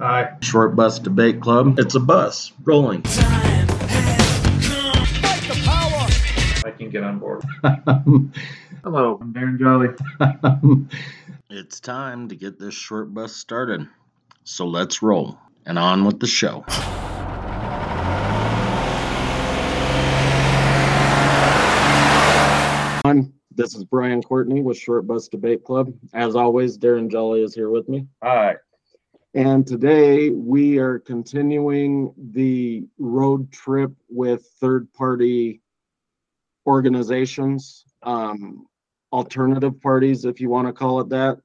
Aye. Short Bus Debate Club. It's a bus rolling. I can get on board. Hello, I'm Darren Jolly. it's time to get this short bus started. So let's roll and on with the show. This is Brian Courtney with Short Bus Debate Club. As always, Darren Jolly is here with me. Hi. And today we are continuing the road trip with third party organizations, um, alternative parties, if you want to call it that,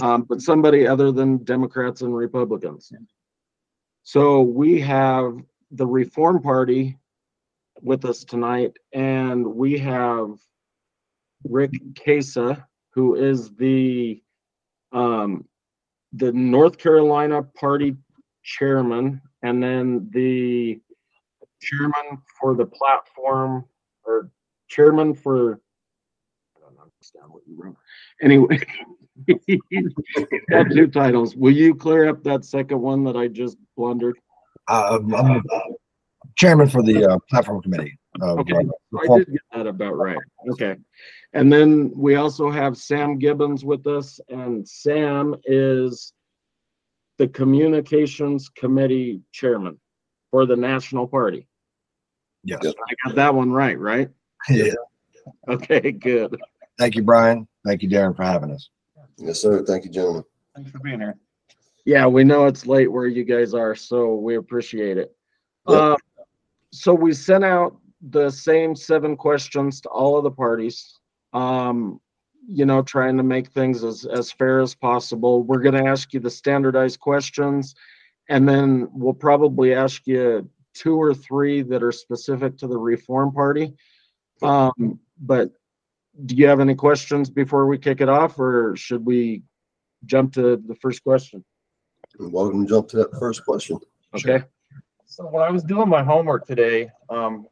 um, but somebody other than Democrats and Republicans. So we have the Reform Party with us tonight, and we have Rick Kesa, who is the um, the North Carolina Party chairman, and then the chairman for the platform or chairman for. I don't understand what you wrote. Anyway, got two titles. Will you clear up that second one that I just blundered? Uh, I'm chairman for the uh, platform committee. Of, Okay, uh, I did get that about right. Okay. And then we also have Sam Gibbons with us, and Sam is the Communications Committee Chairman for the National Party. Yes. I got that one right, right? Yeah. Okay, good. Thank you, Brian. Thank you, Darren, for having us. Yes, sir. Thank you, gentlemen. Thanks for being here. Yeah, we know it's late where you guys are, so we appreciate it. Yep. Uh, so we sent out the same seven questions to all of the parties. Um, you know, trying to make things as, as fair as possible. We're gonna ask you the standardized questions. And then we'll probably ask you two or three that are specific to the Reform Party. Um, but do you have any questions before we kick it off, or should we jump to the first question? Welcome to jump to that first question. Okay, So when I was doing my homework today, um,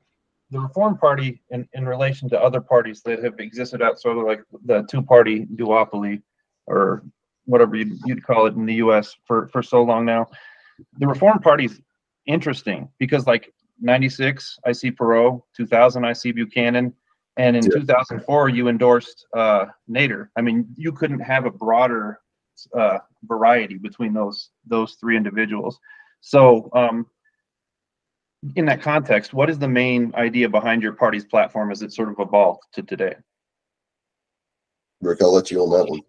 the Reform Party in, in relation to other parties that have existed outside of like the two-party duopoly or whatever you'd, you'd call it in the US for, for so long now. The Reform Party's interesting because like 96, I see Perot, 2000, I see Buchanan. And in Yeah. 2004, you endorsed uh, Nader. I mean, you couldn't have a broader uh, variety between those those three individuals. So, um, in that context, what is the main idea behind your party's platform as it sort of evolved to today? Rick, I'll let you on that one.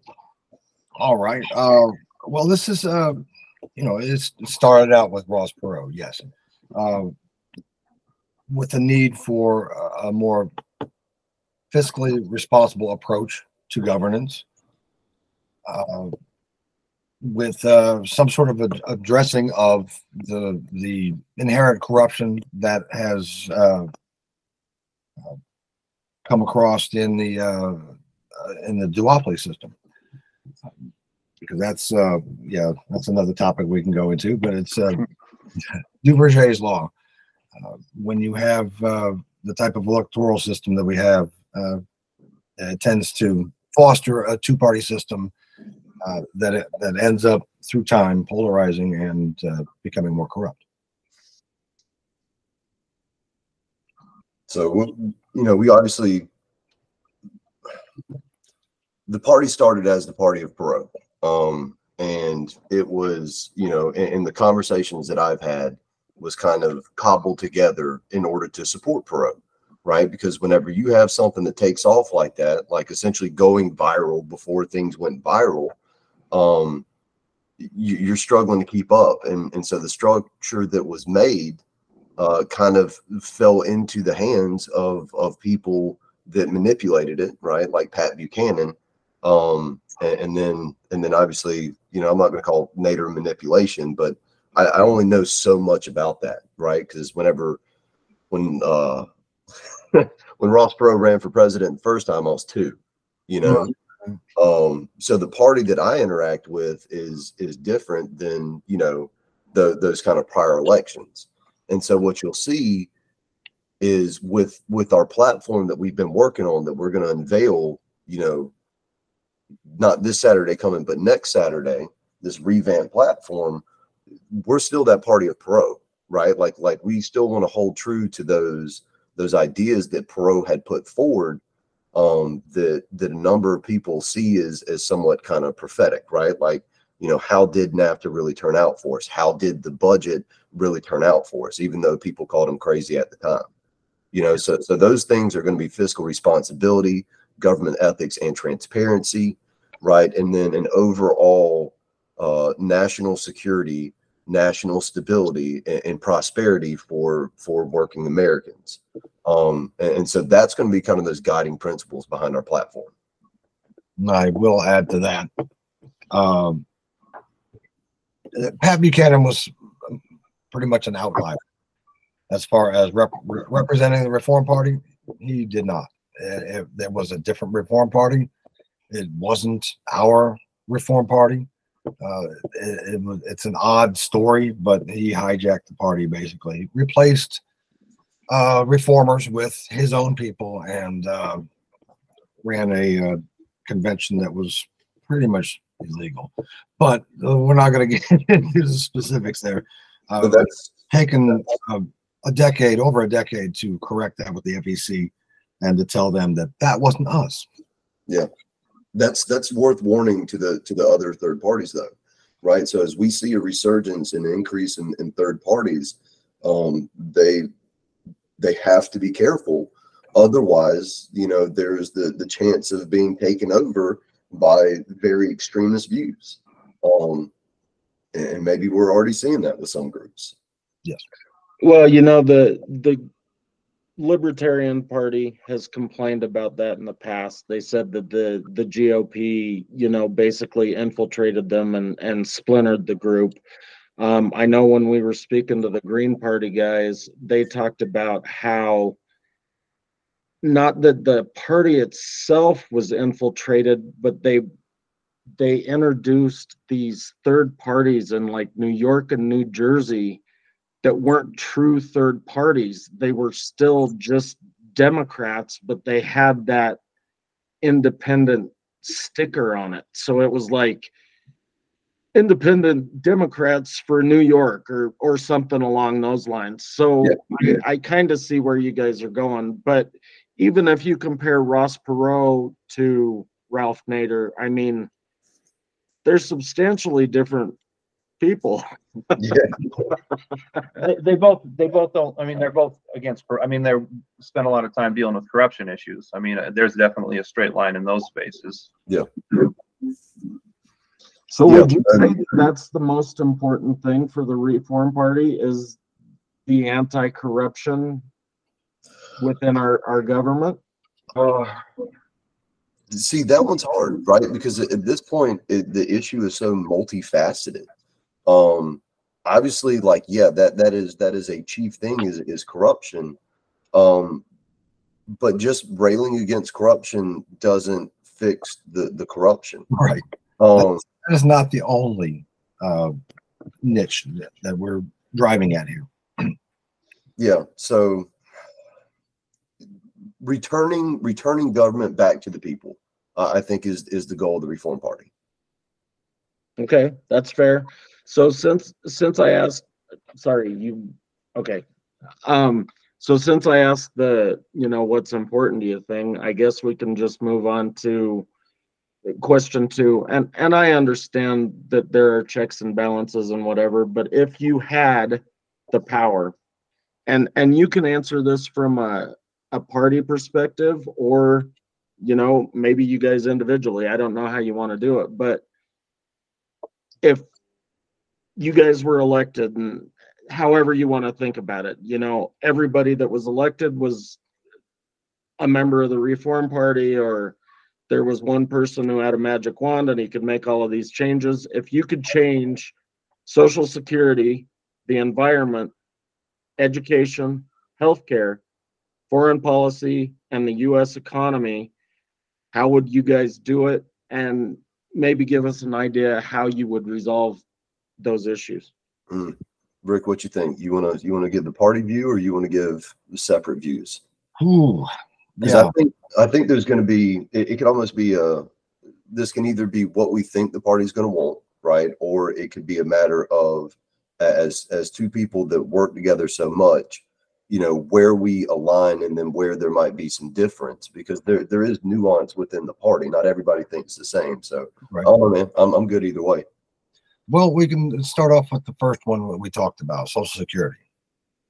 All right. Uh, well, this is, uh, you know, it's, it started out with Ross Perot, yes. Uh, with the need for a, a more fiscally responsible approach to governance. With uh, some sort of a, addressing of the the inherent corruption that has uh, uh, come across in the uh, uh, in the duopoly system. Because that's uh yeah that's another topic we can go into but it's uh Duverger's law. Uh, when you have uh, the type of electoral system that we have uh, it tends to foster a two-party system uh, that it, that ends up through time polarizing and uh, becoming more corrupt So, you know, we obviously, the party started as the party of Perot. Um, and it was, you know, in, in the conversations that I've had was kind of cobbled together in order to support Perot, right? Because whenever you have something that takes off like that, like essentially going viral before things went viral, um, you, you're struggling to keep up. And, and so the structure that was made uh, kind of fell into the hands of of people that manipulated it, right? Like Pat Buchanan, um, and, and then and then obviously, you know, I'm not going to call Nader manipulation, but I, I only know so much about that, right? Because whenever when uh, when Ross Perot ran for president the first time, I was two, you know. Um, so the party that I interact with is is different than you know the those kind of prior elections. And so what you'll see is with with our platform that we've been working on that we're going to unveil, you know, not this Saturday coming, but next Saturday, this revamped platform, we're still that party of Perot, right? Like, like we still want to hold true to those those ideas that Perot had put forward. Um, that that a number of people see as as somewhat kind of prophetic, right? Like, you know, how did NAFTA really turn out for us? How did the budget really turn out for us? Even though people called him crazy at the time, you know. So so those things are going to be fiscal responsibility, government ethics, and transparency, right? And then an overall uh, national security, national stability, and prosperity for for working Americans. Um, and, and so that's going to be kind of those guiding principles behind our platform. I will add to that. Um, Pat Buchanan was pretty much an outlier as far as rep- re- representing the Reform Party. He did not. It, if there was a different Reform Party. It wasn't our Reform Party. Uh, it, it. It's an odd story, but he hijacked the party basically, replaced uh, reformers with his own people, and uh, ran a uh, convention that was pretty much illegal. But uh, we're not going to get into the specifics there. Uh, So that's taken uh, a decade, over a decade, to correct that with the FEC and to tell them that that wasn't us. Yeah, that's that's worth warning to the to the other third parties though right so as we see a resurgence and increase in, in third parties um they they have to be careful otherwise you know there's the the chance of being taken over by very extremist views um and maybe we're already seeing that with some groups Yes. Well, you know, the, the Libertarian Party has complained about that in the past. They said that the, the GOP, you know, basically infiltrated them and, and splintered the group. Um, I know when we were speaking to the Green Party guys, they talked about how not that the party itself was infiltrated, but they they introduced these third parties in like New York and New Jersey that weren't true third parties. They were still just Democrats, but they had that independent sticker on it. So it was like independent Democrats for New York or or something along those lines. So Yeah. I, I kind of see where you guys are going. But even if you compare Ross Perot to Ralph Nader, I mean, they're substantially different people. yeah They, they both, they both don't, I mean, they're both against, I mean, they're, spend a lot of time dealing with corruption issues. I mean, there's definitely a straight line in those spaces. So Yeah, would you say that that's the most important thing for the Reform Party is the anti-corruption within our, our government? see that one's hard right? Because at at this point it, the issue is so multifaceted. Um obviously like yeah that that is that is a chief thing is is corruption. Um but just railing against corruption doesn't fix the the corruption. Right. um That is not the only uh, niche that, that we're driving at here. yeah so returning returning government back to the people uh, i think is is the goal of the reform party Okay, that's fair. So since, since I asked, sorry, you, okay. Um, so since I asked the, you know, what's important to you thing, I guess we can just move on to question two. And, and I understand that there are checks and balances and whatever, but if you had the power, and, and you can answer this from a, a party perspective, or, you know, maybe you guys individually, I don't know how you want to do it, but if you guys were elected and however you want to think about it, you know, everybody that was elected was a member of the Reform Party or there was one person who had a magic wand and he could make all of these changes. If you could change Social Security, the environment, education, healthcare, foreign policy, and the US economy, how would you guys do it? And maybe give us an idea how you would resolve those issues. Mm. rick what you think you want to you want to give the party view or you want to give separate views Ooh, Because yeah, I think I think there's going to be it, it could almost be a this can either be what we think the party's going to want, right, or it could be a matter of as as two people that work together so much, you know, where we align and then where there might be some difference because there there is nuance within the party. Not everybody thinks the same. So Right. I don't know, man. I'm I'm good either way. Well, we can start off with the first one that we talked about, social security.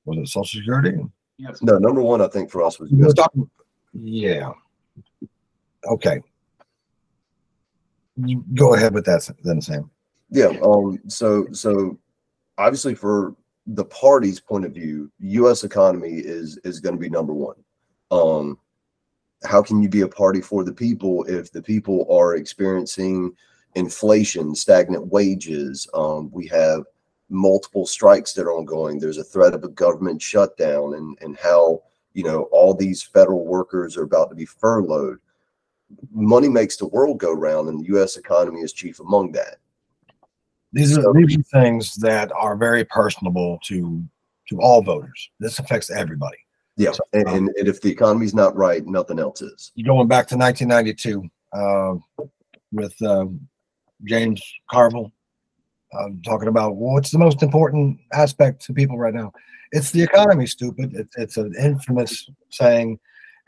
Was it social security? Yes. No, number one, I think for us was We were talking- Yeah. Okay. You go ahead with that then, Sam. Yeah, um, so so obviously for the party's point of view, US economy is is gonna be number one. Um, how can you be a party for the people if the people are experiencing inflation, stagnant wages? Um, we have multiple strikes that are ongoing. There's a threat of a government shutdown and and how, you know, all these federal workers are about to be furloughed. Money makes the world go round and the US economy is chief among that. These are So- these are things that are very personable to to all voters. This affects everybody. Yeah, So, and, um, and, if the economy's not right, nothing else is. Going back to 1992 uh, with um, James Carville uh, talking about what's the most important aspect to people right now. It's the economy, stupid. It's it's an infamous saying.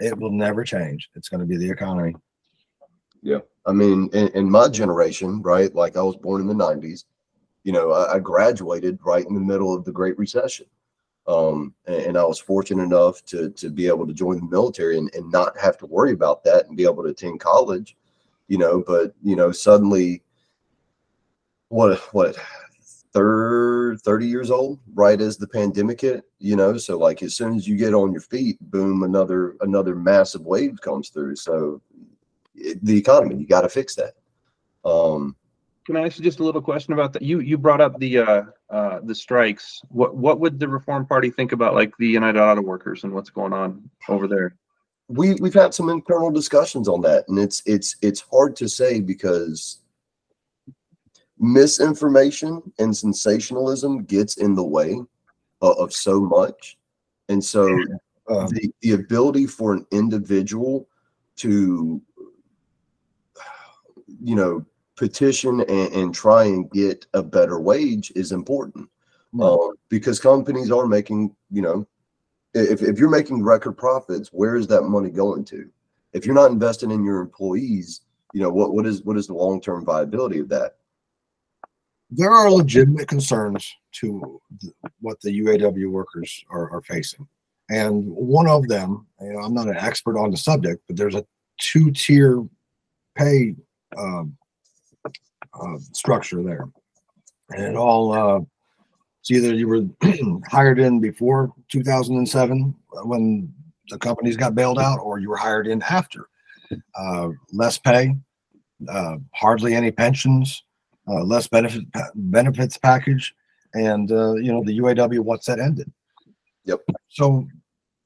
It will never change. It's going to be the economy. Yeah. I mean, in, in my generation, right? Like I was born in the '90s. You know, I, I graduated right in the middle of the Great Recession, um, and, and I was fortunate enough to to be able to join the military and, and not have to worry about that and be able to attend college. You know, but you know, suddenly, what what third 30 years old right as the pandemic hit you know so like as soon as you get on your feet boom another another massive wave comes through so it- the economy you got to fix that um Can I ask you just a little question about that? You, you brought up the, uh, uh, the strikes. What, what would the Reform Party think about like the United Auto Workers and what's going on over there? we we've had some internal discussions on that and it's it's it's hard to say because misinformation and sensationalism gets in the way of, of so much. And so Um, the, the ability for an individual to you know petition and, and try and get a better wage is important. Um, because companies are making you know if, if you're making record profits where is that money going to? If you're not investing in your employees you know what what is what is the long-term viability of that there are legitimate concerns to th- what the UAW workers are, are facing. And one of them, you know, I'm not an expert on the subject, but there's a two tier pay um, uh, structure there. And it all, uh, it's either you were hired in before 2007 uh, when the companies got bailed out, or you were hired in after. Uh, less pay, uh, hardly any pensions, uh, less benefit benefits package, and uh, you know the UAW wants that ended. Yep. So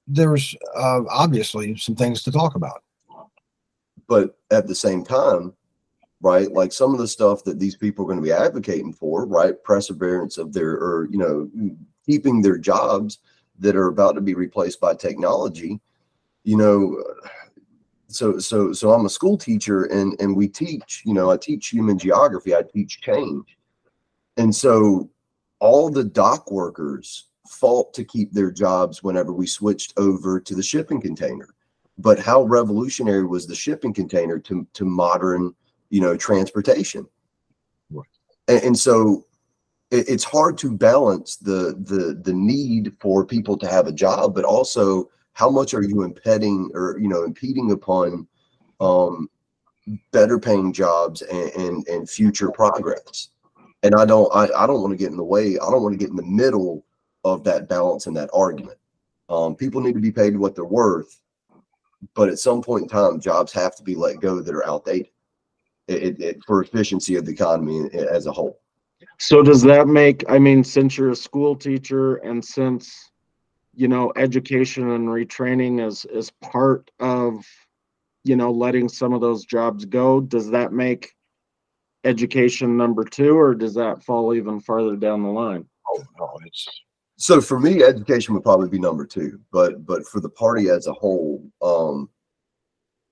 there's uh, obviously some things to talk about. but at the same time right like some of the stuff that these people are going to be advocating for right perseverance of their or you know keeping their jobs that are about to be replaced by technology you know so so so i'm a school teacher and and we teach you know i teach human geography i teach change. And so all the dock workers fought to keep their jobs whenever we switched over to the shipping container. But how revolutionary was the shipping container to to modern you know transportation? Right. and, and so it, it's hard to balance the the the need for people to have a job but also how much are you impeding or you know impeding upon um better paying jobs and and, and future progress and i don't i, I don't want to get in the way i don't want to get in the middle of that balance and that argument um people need to be paid what they're worth but at some point in time, jobs have to be let go that are outdated it, it, it- for efficiency of the economy as a whole. So does that make, I mean, since you're a school teacher and since, you know, education and retraining is, is part of, you know, letting some of those jobs go, does that make education number two, or does that fall even farther down the line? Oh no, it's So for me, education would probably be number two, but but for the party as a whole, um,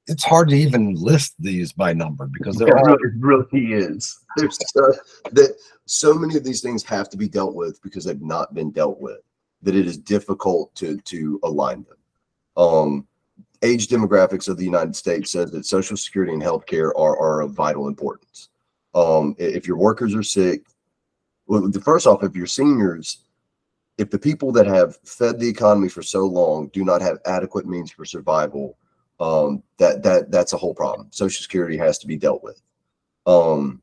it's hard to even list these by number because It there are really, really is. There's so, that so many of these things have to be dealt with because they've not been dealt with. That it is difficult to to align them. Um, age demographics of the United States says that Social Security and healthcare are are of vital importance. Um, if your workers are sick, well, the first off, if your seniors, if the people that have fed the economy for so long do not have adequate means for survival, um, that that that's a whole problem. Social Security has to be dealt with. Um,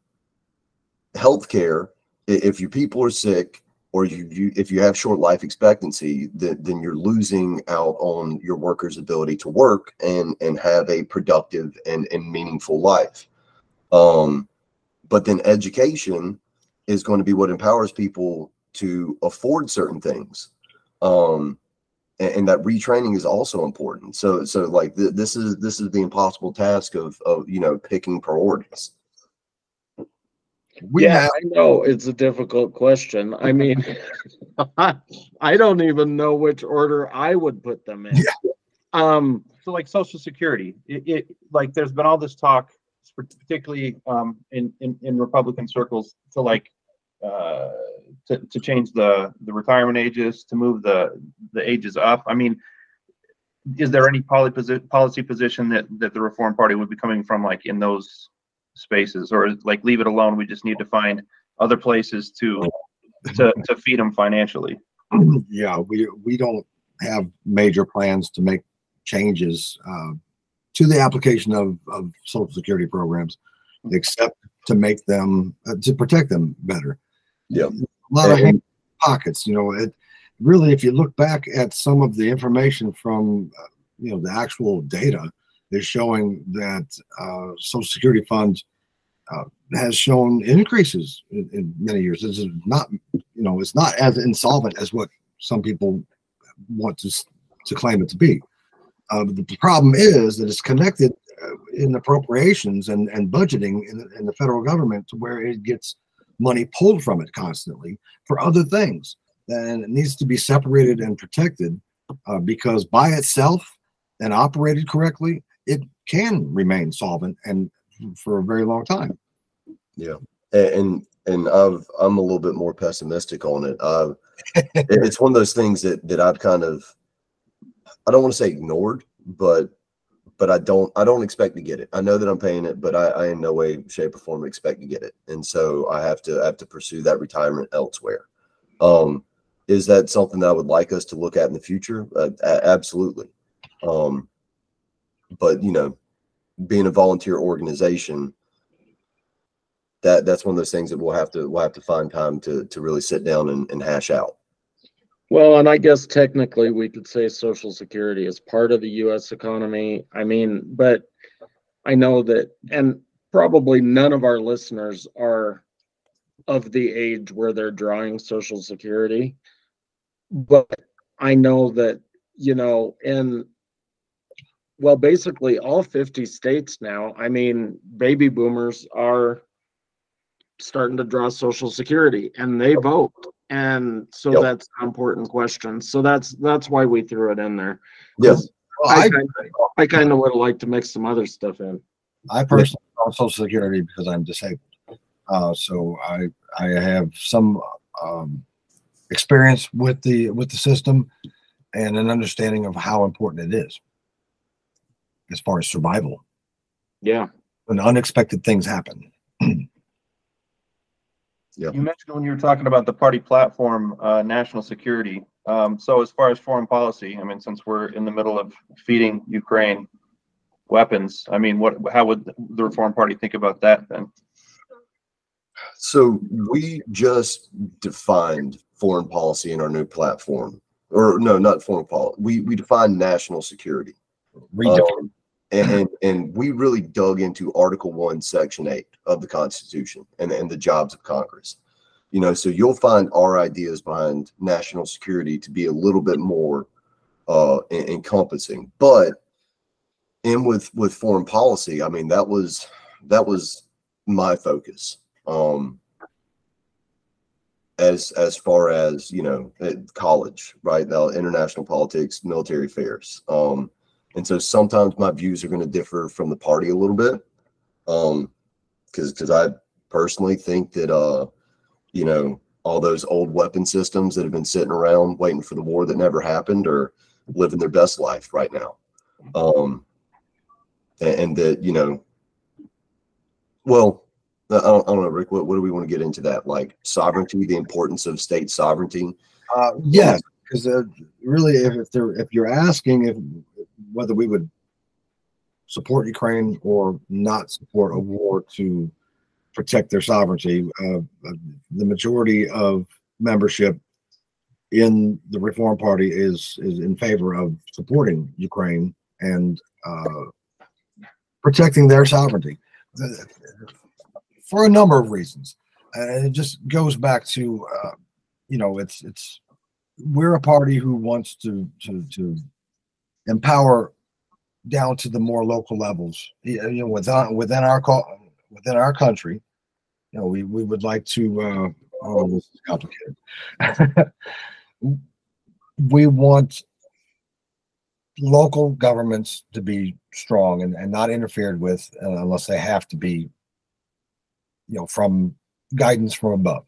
healthcare, if your people are sick or you, you if you have short life expectancy, then then you're losing out on your workers' ability to work and and have a productive and and meaningful life. Um, but then education is going to be what empowers people to afford certain things. Um, and, and that retraining is also important. So, so like th- this is this is the impossible task of of you know picking priorities. We yeah, have I know it's a difficult question. I mean, I don't even know which order I would put them in. Yeah. Um, So like social security, it, it, like, there's been all this talk, particularly, um, in, in, in Republican circles to like, uh, to, to change the, the retirement ages, to move the, the ages up. I mean, is there any posi- policy position that, that the Reform Party would be coming from, like, in those spaces? Or like, leave it alone, we just need to find other places to, to, to feed them financially? yeah, we, we don't have major plans to make changes uh, to the application of, of social security programs, except to make them, uh, to protect them better. Yeah. A lot of And- hand pockets, you know, it really, if you look back at some of the information from, uh, you know, the actual data is showing that uh, social security funds uh, has shown increases in, in many years. This is not, you know, it's not as insolvent as what some people want to to claim it to be. Uh, the problem is that it's connected uh, in appropriations and, and budgeting in, the- in the federal government to where it gets money pulled from it constantly for other things. And it needs to be separated and protected uh, because by itself and operated correctly, it can remain solvent and for a very long time. Yeah, And and I've I'm a little bit more pessimistic on it. Uh, it- it's one of those things that that I've kind of I don't want to say ignored, but but I don't I don't expect to get it. I know that I'm paying it, but I, I in no way, shape, or form expect to get it. And so I have to I have to pursue that retirement elsewhere. Um, is that something that I would like us to look at in the future? Uh, absolutely. Um, but you know, being a volunteer organization, that that's one of those things that we'll have to we'll have to find time to to really sit down and, and hash out. well, and I guess technically we could say social security is part of the US economy. I mean, but I know that, and probably none of our listeners are of the age where they're drawing social security. But I know that, you know, in well, basically all 50 states now, I mean, baby boomers are starting to draw social security and they vote. And so Yep. that's an important question. So that's that's why we threw it in there. Yes. Well, I I, kind of, I kind of would have liked to mix some other stuff in. I personally on Social Security because I'm disabled. Uh, so I I have some um, experience with the with the system and an understanding of how important it is as far as survival Yeah. when unexpected things happen. Yeah. You mentioned when you were talking about the party platform, uh, national security. Um, so as far as foreign policy, I mean, since we're in the middle of feeding Ukraine weapons, I mean, what, how would the Reform Party think about that then? So we just defined foreign policy in our new platform, or no, not foreign policy. We we defined national security, Redefine. Um, and, and and we really dug into Article One, Section Eight of the Constitution, and and the jobs of Congress. You know, so you'll find our ideas behind national security to be a little bit more uh, en- encompassing, but and with with foreign policy, I mean that was that was my focus. Um, as as far as you know, college, right now, international politics, military affairs, um, And so sometimes my views are going to differ from the party a little bit. Um, cause, cause I personally think that, uh, you know, all those old weapon systems that have been sitting around waiting for the war that never happened are living their best life right now. Um, and, and that, you know, well, I don't, I don't know, Rick, what, what do we want to get into that? Like sovereignty, the importance of state sovereignty? Uh, yes, because uh, really, if, if if you're asking if whether we would support Ukraine or not support a war to protect their sovereignty, uh, uh, the majority of membership in the Reform Party is is in favor of supporting Ukraine and uh, protecting their sovereignty. For a number of reasons, and it just goes back to uh, you know it's it's we're a party who wants to to to empower down to the more local levels. You know within within our within our country you know we we would like to uh oh this is complicated. We want local governments to be strong and, and not interfered with uh, unless they have to be you know from guidance from above.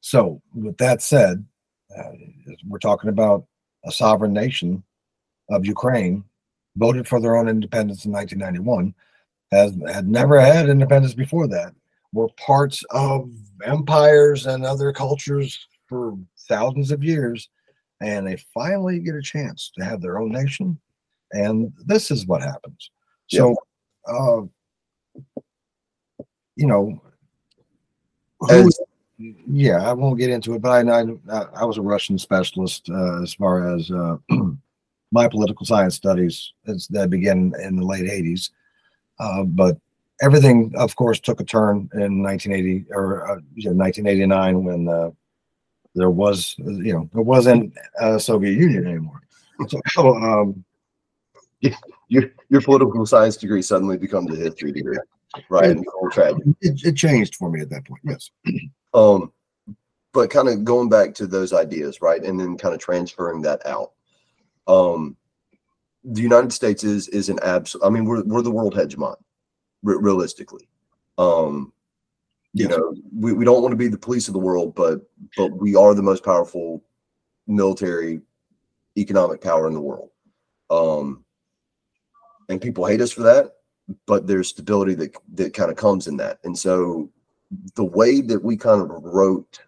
So with that said uh, we're talking about a sovereign nation of Ukraine, voted for their own independence in 1991, has had never had independence before that. Were parts of empires and other cultures for thousands of years, and they finally get a chance to have their own nation. And this is what happens. So, uh, you know, As- yeah, I won't get into it, but I I, I was a Russian specialist uh, as far as uh, my political science studies as that began in the late '80s. Uh, but everything, of course, took a turn in 1980 or uh, yeah, 1989 when uh, there was, you know, there wasn't a Soviet Union anymore. So, um, Your, your political science degree suddenly becomes a history degree, right? And it's all tragic. it, it changed for me at that point. Yes. Um, but kind of going back to those ideas, right, and then kind of transferring that out. Um, the United States is is an absolute. I mean, we're we're the world hegemon, re- realistically. Um, you Yes. know, we, we don't want to be the police of the world, but but we are the most powerful military, economic power in the world. Um, and people hate us for that, but there's stability that that kind of comes in that, and so the way that we kind of wrote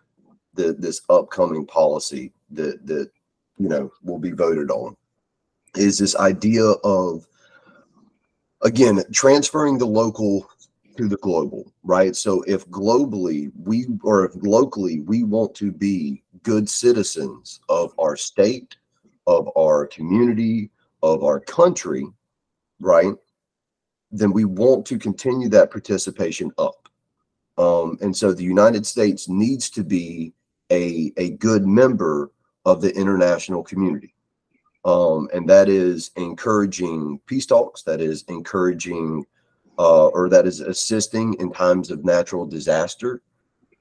the this upcoming policy that that you know will be voted on is this idea of again transferring the local to the global right? So if globally we or if locally we want to be good citizens of our state of our community of our country right then we want to continue that participation up. Um, and so the United States needs to be a, a good member of the international community. Um, and that is encouraging peace talks, that is encouraging uh, or that is assisting in times of natural disaster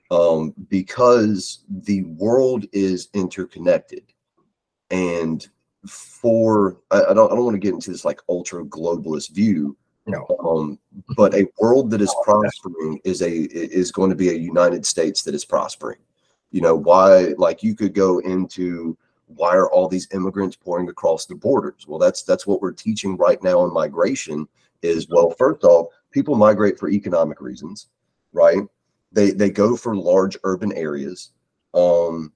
um, because the world is interconnected. And for, I, I don't, I don't want to get into this like ultra globalist view, No. um, but a world that is prospering is a is going to be a United States that is prospering. You know why? Like you could go into why are all these immigrants pouring across the borders? Well, that's that's what we're teaching right now in migration. Is well, first off, people migrate for economic reasons, right? They they go for large urban areas, um,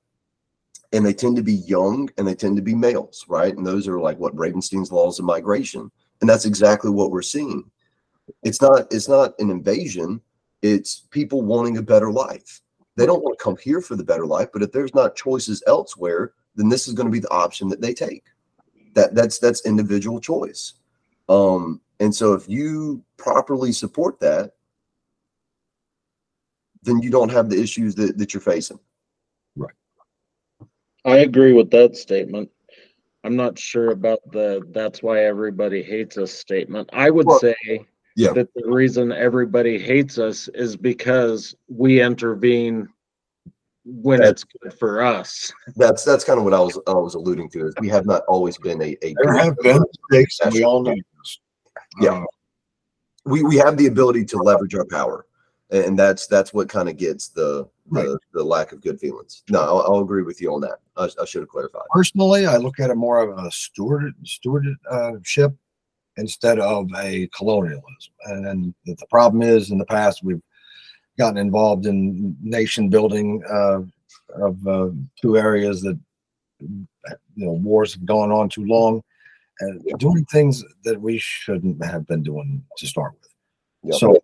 and they tend to be young and they tend to be males, right? And those are like what Ravenstein's laws of migration and that's exactly what we're seeing it's not it's not an invasion it's people wanting a better life they don't want to come here for the better life but if there's not choices elsewhere then this is going to be the option that they take that that's that's individual choice um and so if you properly support that then you don't have the issues that, that you're facing Right. I agree with that statement. I'm not sure about the, that's why everybody hates us statement. I would Well, say yeah. that the reason everybody hates us is because we intervene when That- it's good for us. That's, that's kind of what I was, I was alluding to is we have not always been a, a. There have been mistakes, and we all know this. Yeah. Uh, we we have the ability to leverage our power, and that's that's what kind of gets the the, the lack of good feelings. No, I'll, I'll agree with you on that. I, I should have clarified. Personally, I look at it more of a steward stewardship instead of a colonialism. And the problem is, in the past, we've gotten involved in nation building uh, of uh, two areas that you know wars have gone on too long and doing things that we shouldn't have been doing to start with. Yep. So,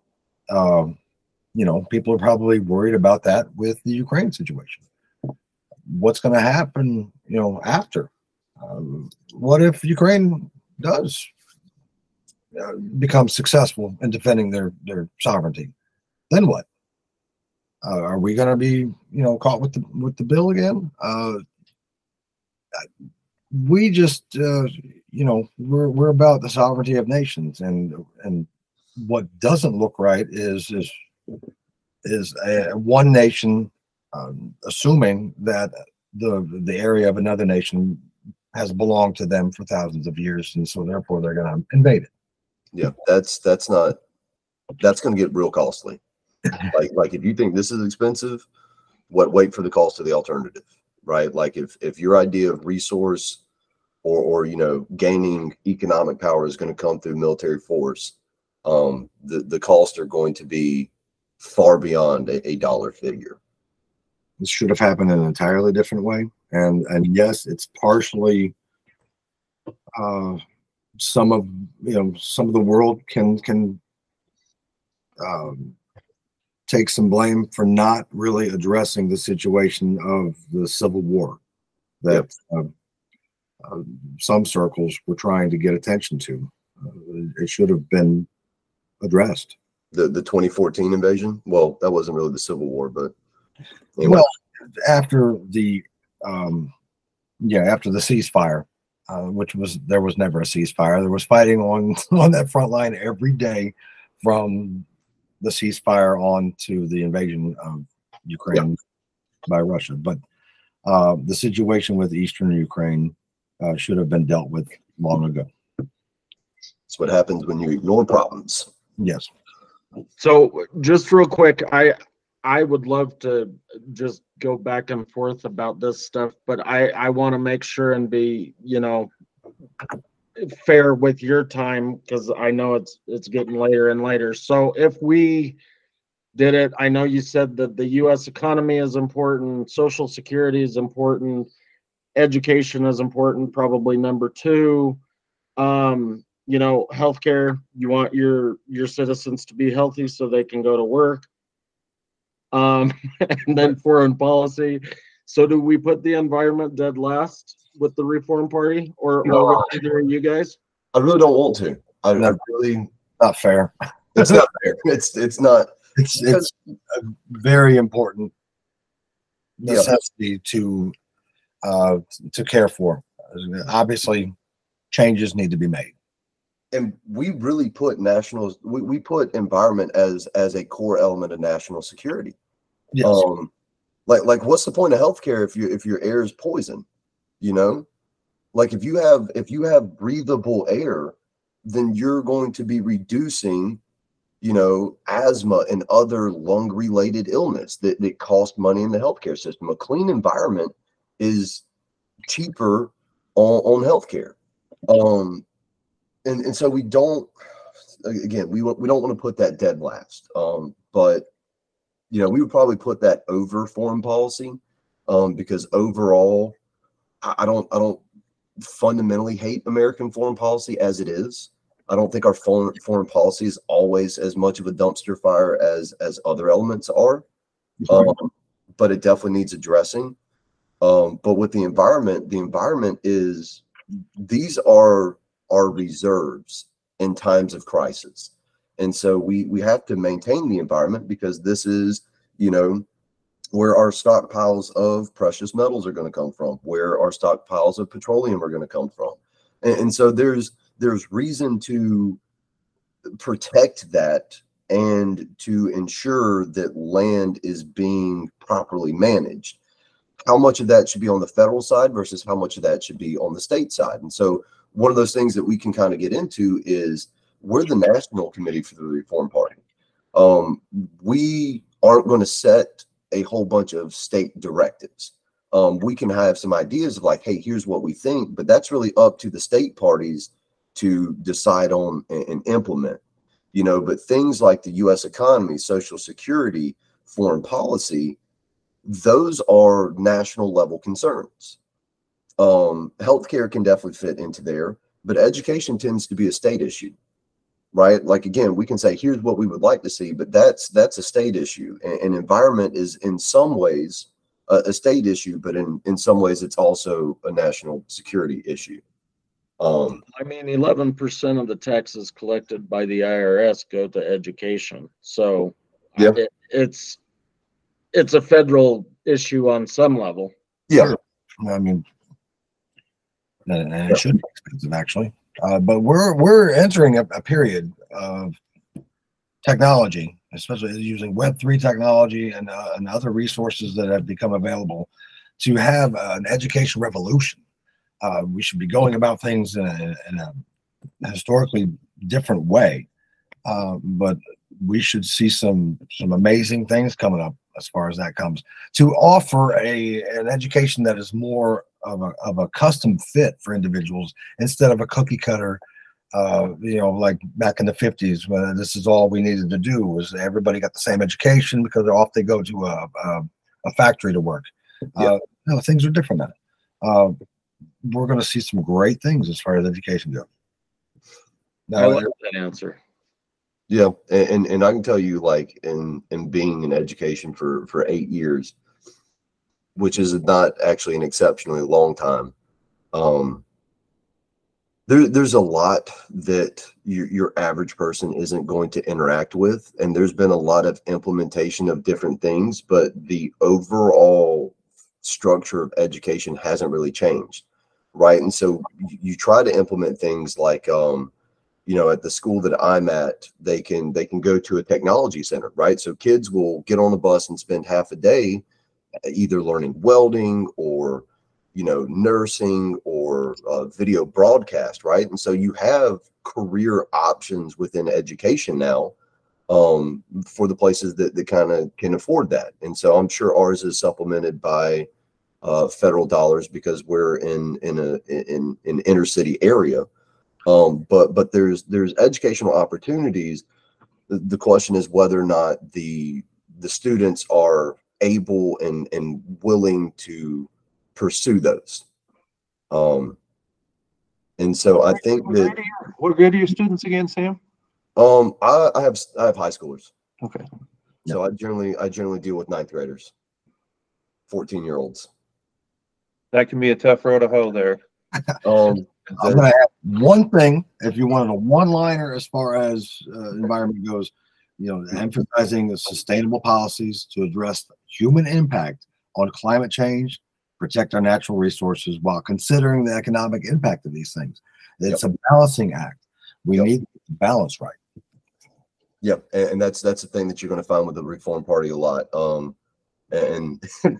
um, you know, people are probably worried about that with the Ukraine situation. What's going to happen, you know, after? Um, what if Ukraine does become successful in defending their their sovereignty? Then what? Uh, are we going to be, you know, caught with the with the bill again? Uh, we just, uh, you know, we're we're about the sovereignty of nations, and and what doesn't look right is is is a, one nation um, assuming that the the area of another nation has belonged to them for thousands of years, and so therefore they're going to invade it. Yeah, that's that's not that's going to get real costly. like like if you think this is expensive, what wait for the cost of the alternative, right? Like if if your idea of resource or or you know gaining economic power is going to come through military force, um, the the costs are going to be far beyond a, a dollar figure. This should have happened in an entirely different way, and and yes, it's partially. Uh, some of you know some of the world can can um, take some blame for not really addressing the situation of the civil war that uh, uh, some circles were trying to get attention to. Uh, it should have been addressed. The the 2014 invasion, well, that wasn't really the Civil War, but anyway, Well, after the um, yeah after the ceasefire, uh, which was there was never a ceasefire. There was fighting on on that front line every day from the ceasefire on to the invasion of Ukraine by Russia. But uh, the situation with eastern Ukraine uh, should have been dealt with long ago. that's what happens when you ignore problems. Yes. So just real quick, I I would love to just go back and forth about this stuff, but I I want to make sure and be, you know, fair with your time because I know it's it's getting later and later. So if we did it, I know you said that the US economy is important, social security is important, education is important, probably number 2. Um you know, healthcare, you want your your citizens to be healthy so they can go to work. Um, and then foreign policy. So do we put the environment dead last with the Reform Party or, No. or with either of you guys? I really don't want to. I, I really, Not fair. it's not fair. It's it's not. It's it's a very important Yeah. necessity to uh, to care for. Obviously, changes need to be made. and we really put national we, we put environment as as a core element of national security Yes. um like like what's the point of healthcare if you if your air is poison you know? Like if you have if you have breathable air then you're going to be reducing you know asthma and other lung related illness that, that cost money in the healthcare system. A clean environment is cheaper on, on healthcare. Um and and so we don't again we we don't want to put that dead last. Um but you know we would probably put that over foreign policy um because overall I, I don't i don't fundamentally hate american foreign policy as it is. I don't think our foreign foreign policy is always as much of a dumpster fire as as other elements are. Um, but it definitely needs addressing. Um but with the environment the environment is these are our reserves in times of crisis. And so we we have to maintain the environment because this is, you know, where our stockpiles of precious metals are going to come from, where our stockpiles of petroleum are going to come from. And, and so there's there's reason to protect that and to ensure that land is being properly managed. How much of that should be on the federal side versus how much of that should be on the state side? And so one of those things that we can kind of get into is we're the national committee for the Reform Party. Um, we aren't going to set a whole bunch of state directives. Um, we can have some ideas of like, hey, here's what we think, but that's really up to the state parties to decide on and, and implement. You know, but things like the U.S. economy, Social Security, foreign policy, those are national level concerns. Um, healthcare can definitely fit into there, but education tends to be a state issue right? Like again, we can say, here's what we would like to see, but that's that's a state issue. And, and environment is in some ways a, a, state issue, but in in some ways it's also a national security issue. Um, I mean, eleven percent of the taxes collected by the IRS go to education, so Yeah. it, it's it's a federal issue on some level. yeah, I mean, and, and it should be expensive actually. Uh, but we're we're entering a, a period of technology, especially using Web three technology and uh, and other resources that have become available to have an education revolution. Uh, we should be going about things in a, in a historically different way, uh, but we should see some some amazing things coming up as far as that comes to offer a an education that is more of a, of a custom fit for individuals instead of a cookie cutter uh, you know like back in the 50s when this is all we needed to do was everybody got the same education because off they go to a, a, a factory to work Yeah. uh, no, things are different now uh, we're going to see some great things as far as education goes I now, like that answer. yeah, and, and and I can tell you, like in in being in education for for eight years, which is not actually an exceptionally long time. Um, there, there's a lot that your, your average person isn't going to interact with. And there's been a lot of implementation of different things, but the overall structure of education hasn't really changed. Right. And so you, try to implement things like, um, you know, at the school that I'm at, they can, they can go to a technology center, right? So kids will get on the bus and spend half a day either learning welding or you know nursing or uh, video broadcast right? And so you have career options within education now um, for the places that, that kind of can afford that. And so i'm sure ours is supplemented by uh, federal dollars because we're in in a in in inner city area. Um, but but there's there's educational opportunities. The question is whether or not the the students are able and and willing to pursue those um and so i think What that grade What grade are your students again, Sam? um i i have i have high schoolers Okay. so i generally i generally deal with ninth graders 14 year olds That can be a tough road to hoe there. um I'm going to add one thing. If you wanted a one-liner as far as uh, environment goes, you know, emphasizing the sustainable policies to address the human impact on climate change, protect our natural resources while considering the economic impact of these things. It's a balancing act. We Yep. need balance right. Yep, and, and that's that's the thing that you're going to find with the Reform Party a lot. Um, and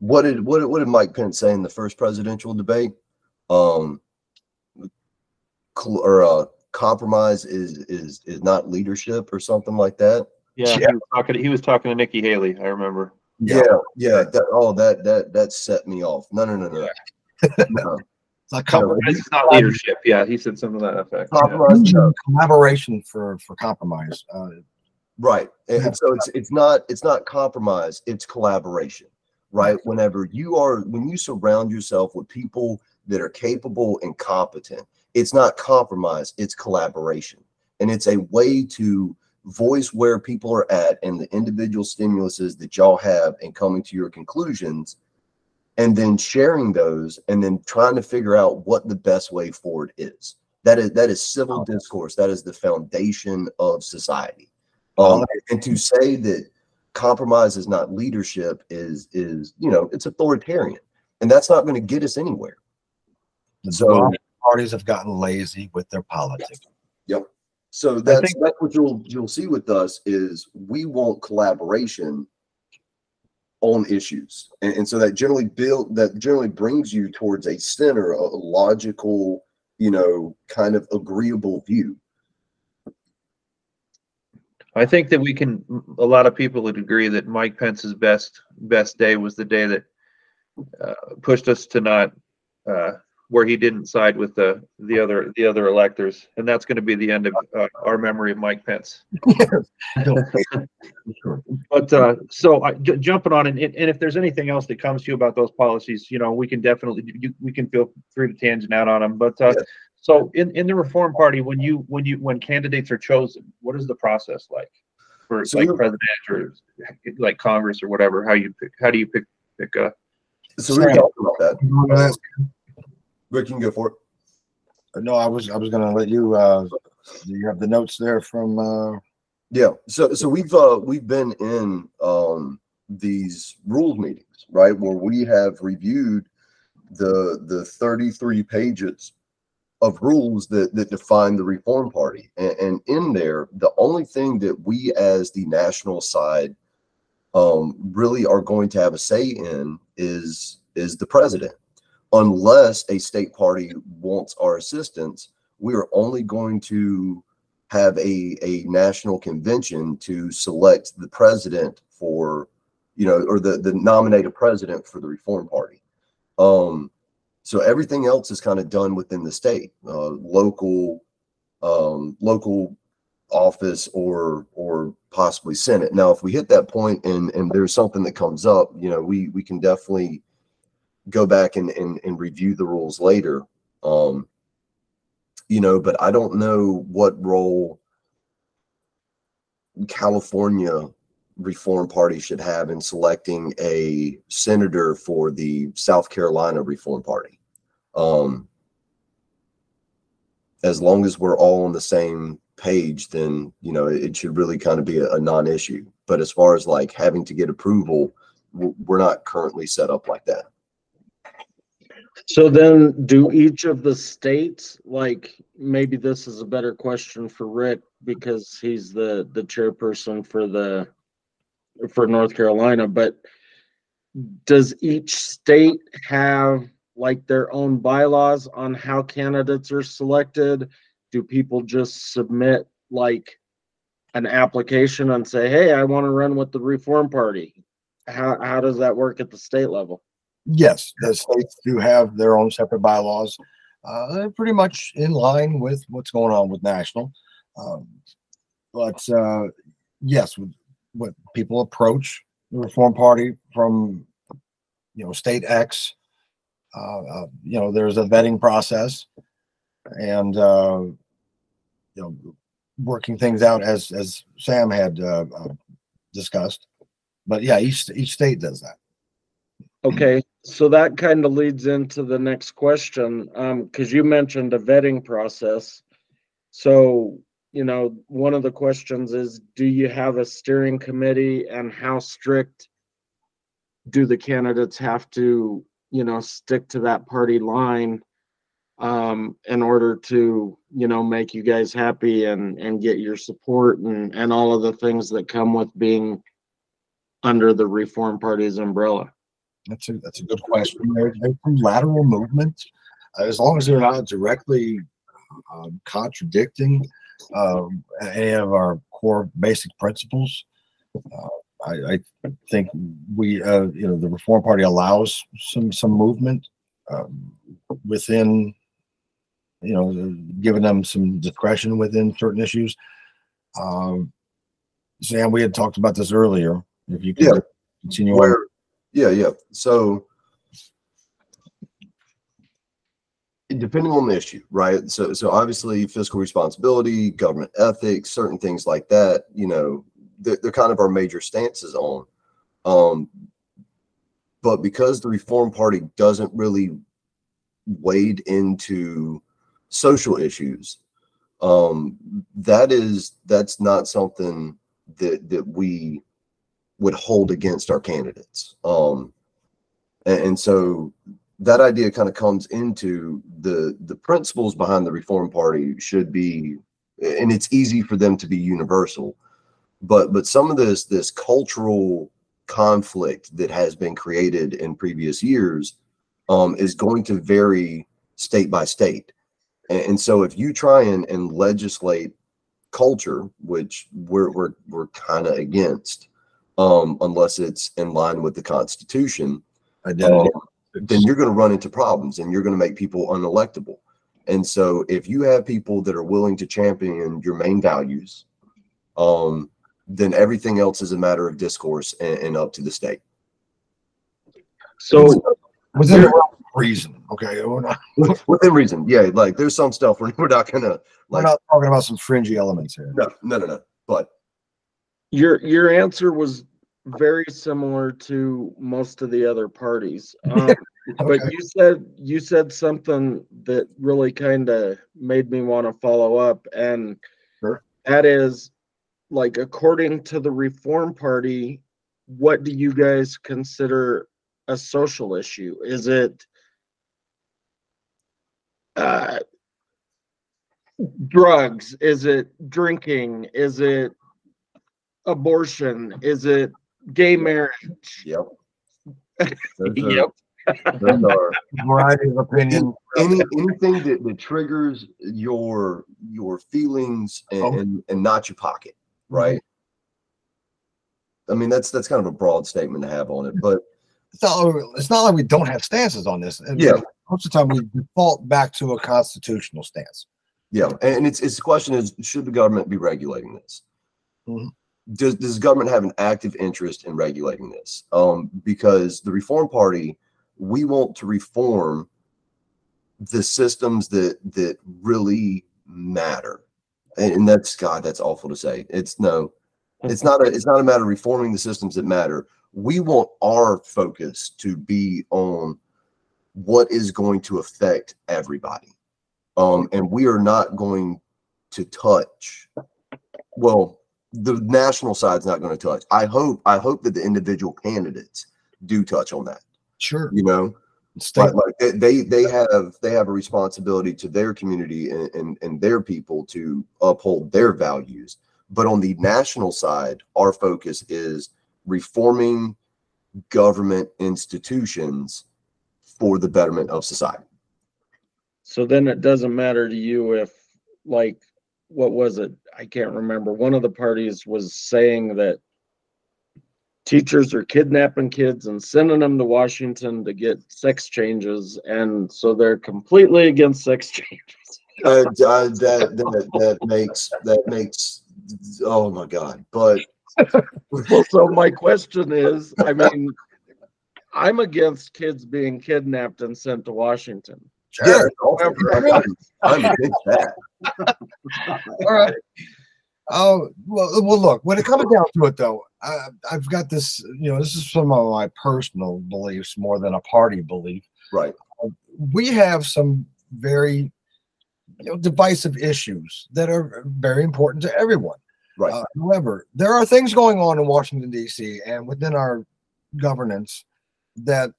what did what did, what did Mike Pence say in the first presidential debate? Um, cl- or uh, compromise is is is not leadership or something like that. Yeah, he was talking, he was talking to Nikki Haley, I remember. Yeah, yeah. That, oh, that that that set me off. No, no, no, no. no. It's like Yeah, compromise, It's not leadership. Yeah, he said something to that effect. yeah. Compromise, no. collaboration for for compromise. Uh, Right. And, Yeah. and so it's it's not it's not compromise, it's collaboration. Right. Whenever you are when you surround yourself with people that are capable and competent, it's not compromise, it's collaboration. And it's a way to voice where people are at and the individual stimuluses that y'all have and coming to your conclusions and then sharing those and then trying to figure out what the best way forward is. That is that is civil discourse. That is the foundation of society. Um, and to say that compromise is not leadership is is you know it's authoritarian, and that's not going to get us anywhere. So- parties have gotten lazy with their politics. Yep. So that's, think- that's what you'll, you'll see with us is we want collaboration on issues. And, and so that generally build, that generally brings you towards a center, a logical, you know, kind of agreeable view. I think that we can, a lot of people would agree that Mike Pence's best, best day was the day that uh, pushed us to not, uh, where he didn't side with the, the other, the other electors. And that's going to be the end of uh, our memory of Mike Pence. But, uh, so I, ju- jumping on and, and if there's anything else that comes to you about those policies, you know, we can definitely, you, we can feel free to tangent out on them, but, uh, Yeah. so in, in the Reform Party, when you, when you, when candidates are chosen, what is the process like? For So like president or like Congress or whatever, how you pick, how do you pick, pick, a So we were Sam. talking about that. You wanna ask- Rick, you can go for it. No, I was, I was gonna let you, uh, you have the notes there from, uh, Yeah, so so we've uh we've been in um these rules meetings, right, where we have reviewed the the 33 pages of rules that that define the Reform Party. And, and in there, the only thing that we as the national side um really are going to have a say in is is the president. Unless a state party wants our assistance, we are only going to have a, a national convention to select the president for, you know, or the, the nominate a president for the Reform Party. Um, so everything else is kind of done within the state, uh, local, um, local office or, or possibly Senate. Now, if we hit that point and, and there's something that comes up, you know, we, we can definitely go back and, and, and review the rules later. Um, you know, but I don't know what role California Reform Party should have in selecting a senator for the South Carolina Reform Party. Um, as long as we're all on the same page, then, you know, it should really kind of be a, a non-issue. But as far as like having to get approval, we're not currently set up like that. So then do each of the states, like, maybe this is a better question for Rick because he's the, the chairperson for the, for North Carolina, but does each state have like their own bylaws on how candidates are selected? Do people just submit like an application and say, hey, I want to run with the Reform Party? How, how does that work at the state level? Yes, the states do have their own separate bylaws. Uh, pretty much in line with what's going on with national. Um, but, uh, yes, with, what people approach the Reform Party from, you know, state X. Uh, uh, you know, there's a vetting process and, uh, you know, working things out as, as Sam had, uh, discussed. But yeah, each, each state does that. Okay, so that kind of leads into the next question, um, because you mentioned a vetting process. So, you know, one of the questions is, do you have a steering committee and how strict do the candidates have to, you know, stick to that party line um, in order to, you know, make you guys happy and, and get your support and, and all of the things that come with being under the Reform Party's umbrella? That's a, that's a good question. There, there's some lateral movement, uh, as long as they're not directly um, contradicting um, any of our core basic principles. Uh, I, I think we, uh, you know, the Reform Party allows some, some movement um, within, you know, giving them some discretion within certain issues. Um, Sam, we had talked about this earlier. If you Yeah. could continue on. Where, yeah, yeah. So depending on the issue, right? So, so obviously fiscal responsibility, government ethics, certain things like that, you know, they're, they're kind of our major stances on. Um, but because the Reform Party doesn't really wade into social issues, um, that is, that's not something that, that we would hold against our candidates. Um, and, and so that idea kind of comes into the the principles behind the Reform Party should be and it's easy for them to be universal. But but some of this this cultural conflict that has been created in previous years um, is going to vary state by state. And, and so if you try and, and legislate culture, which we're we're we're kind of against, um, unless it's in line with the Constitution, um, then you're going to run into problems and you're going to make people unelectable. And so if you have people that are willing to champion your main values, um, then everything else is a matter of discourse and, and up to the state. So Within the reason, okay? We're not, Within reason, yeah. Like there's some stuff we're, we're not gonna we're not talking about some fringy elements here. No, no, no, no. But your, your answer was very similar to most of the other parties. Um, But you said, you said something that really kind of made me want to follow up and Sure. that is, like, according to the Reform Party, what do you guys consider a social issue? Is it uh, drugs? Is it drinking? Is it abortion? Is it gay marriage? yep. Those Yep. those are- Variety of opinion. any anything that, that triggers your your feelings and, Oh. and and not your pocket, right? I mean that's that's kind of a broad statement to have on it, but It's not, it's not like we don't have stances on this. And Yeah. Most of the time we default back to a constitutional stance. yeah, and it's it's the question is should the government be regulating this? Mhm. Does does government have an active interest in regulating this? Um, because the Reform Party, we want to reform the systems that that really matter, and, and that's God, that's awful to say. It's no, it's not a it's not a matter of reforming the systems that matter. We want our focus to be on what is going to affect everybody. Um, and we are not going to touch. Well, the national side's not going to touch. I hope. I hope that the individual candidates do touch on that. Sure. You know, State, like, like they, they they have they have a responsibility to their community and, and and their people to uphold their values. But on the national side, our focus is reforming government institutions for the betterment of society. So then it doesn't matter to you if, like, what was it? I can't remember. One of the parties was saying that teachers are kidnapping kids and sending them to Washington to get sex changes, and so they're completely against sex changes. Uh, uh, that that that makes that makes oh my god! But Well, so my question is, I mean, I'm against kids being kidnapped and sent to Washington. Yeah, sure. I'm, I'm, I'm that. All right. Oh, well, well, look, when it comes down to it, though, I, I've got this, you know, this is some of my personal beliefs more than a party belief. Right. We have some very, you know, divisive issues that are very important to everyone. Right. Uh, however, there are things going on in Washington, D.C., and within our governance that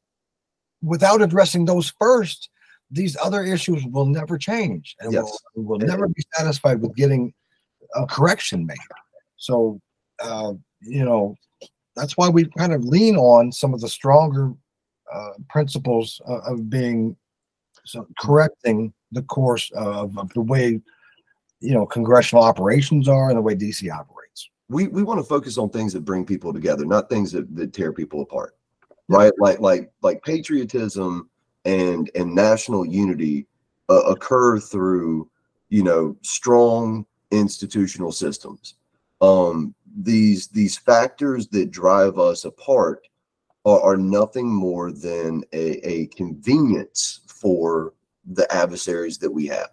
without addressing those first, these other issues will never change and Yes. will, will never be satisfied with getting a correction made. So, uh, you know, that's why we kind of lean on some of the stronger uh, principles of, of being so correcting the course of, of the way you know congressional operations are and the way DC operates. we we want to focus on things that bring people together, not things that, that tear people apart. Right? Like like like patriotism and and national unity uh, occur through you know strong institutional systems. Um, these these factors that drive us apart are, are nothing more than a, a convenience for the adversaries that we have.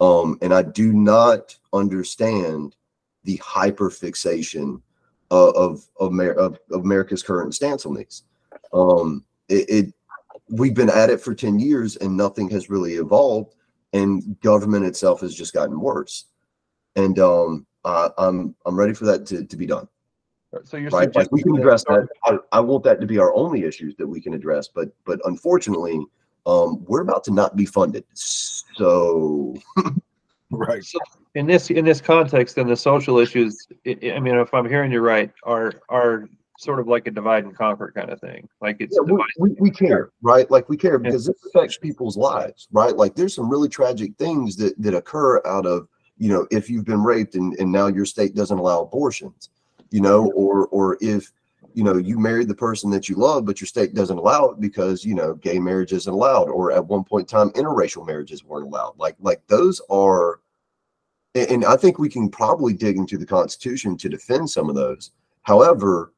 Um, and I do not understand the hyper fixation of of, of, Amer- of America's current stance on these. Um, it, it we've been at it for 10 years and nothing has really evolved and government itself has just gotten worse. And um, I, I'm I'm ready for that to, to be done. So you're Right? Like we can address that. I, I want that to be our only issues that we can address, but but unfortunately, um, we're about to not be funded. So Right. So in this, in this context, then the social issues, I, I mean, if I'm hearing you right, are, are sort of like a divide and conquer kind of thing. Like it's, Yeah, we, we, care, right? Like we care because this affects people's lives, right? Like there's some really tragic things that, that occur out of, you know, if you've been raped and, and now your state doesn't allow abortions, you know, or, or if, you know, you married the person that you love, but your state doesn't allow it because, you know, gay marriage isn't allowed, or at one point in time, interracial marriages weren't allowed. Like, like those are, and I think we can probably dig into the Constitution to defend some of those. However,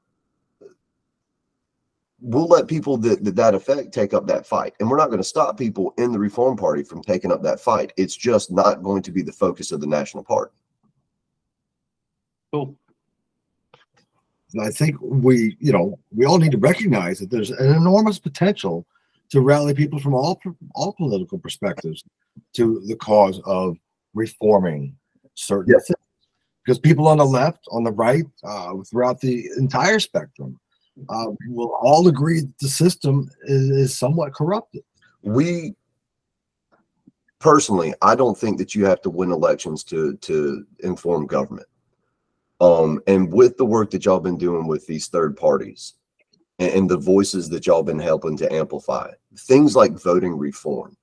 we'll let people that, that that affect take up that fight and we're not going to stop people in the reform party from taking up that fight it's just not going to be the focus of the national party cool. And I think we, you know, we all need to recognize that there's an enormous potential to rally people from all all political perspectives to the cause of reforming certain Yeah. things. Because people on the left, on the right, uh, throughout the entire spectrum, uh, will all agree that the system is, is somewhat corrupted. we personally i don't think that you have to win elections to to inform government um and with the work that y'all been doing with these third parties and, and the voices that y'all been helping to amplify things like voting reform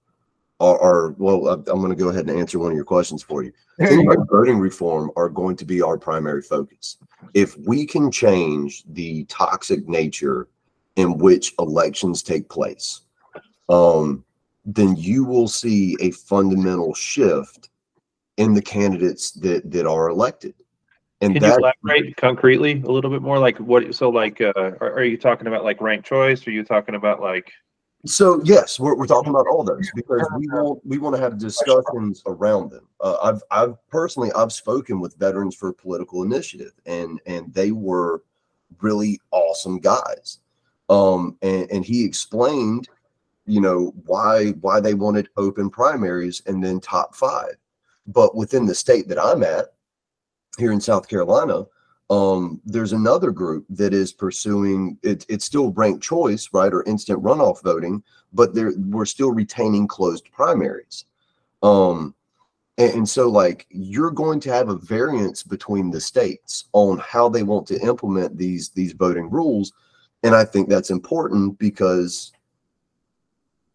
are, are well i'm going to go ahead and answer one of your questions for you things like voting reform are going to be our primary focus. If we can change the toxic nature in which elections take place, um, then you will see a fundamental shift in the candidates that that are elected. And Can you elaborate concretely a little bit more? Like what, so like, uh, are, are you talking about like ranked choice? Are you talking about like, So yes, we're, we're talking about all those because we want we want to have discussions around them. Uh, I've I've personally I've spoken with veterans for political initiative and and they were really awesome guys. Um, and and he explained, you know, why why they wanted open primaries and then top five. But within the state that I'm at, here in South Carolina, um, there's another group that is pursuing it, it's still ranked choice, right, or instant runoff voting, but we're still retaining closed primaries. Um, and, and so like you're going to have a variance between the states on how they want to implement these these voting rules. And I think that's important because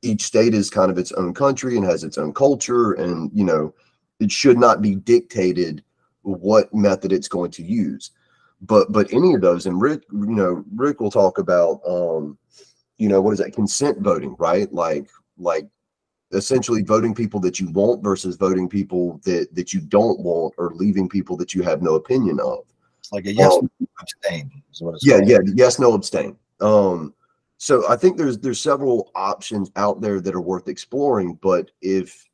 each state is kind of its own country and has its own culture and you know it should not be dictated what method it's going to use but but any of those and rick you know rick will talk about um you know what is that consent voting right like like essentially voting people that you want versus voting people that that you don't want or leaving people that you have no opinion of It's like a yes, Um, no, abstain. Is what it's yeah called. yeah yes no abstain um so i think there's there's several options out there that are worth exploring but if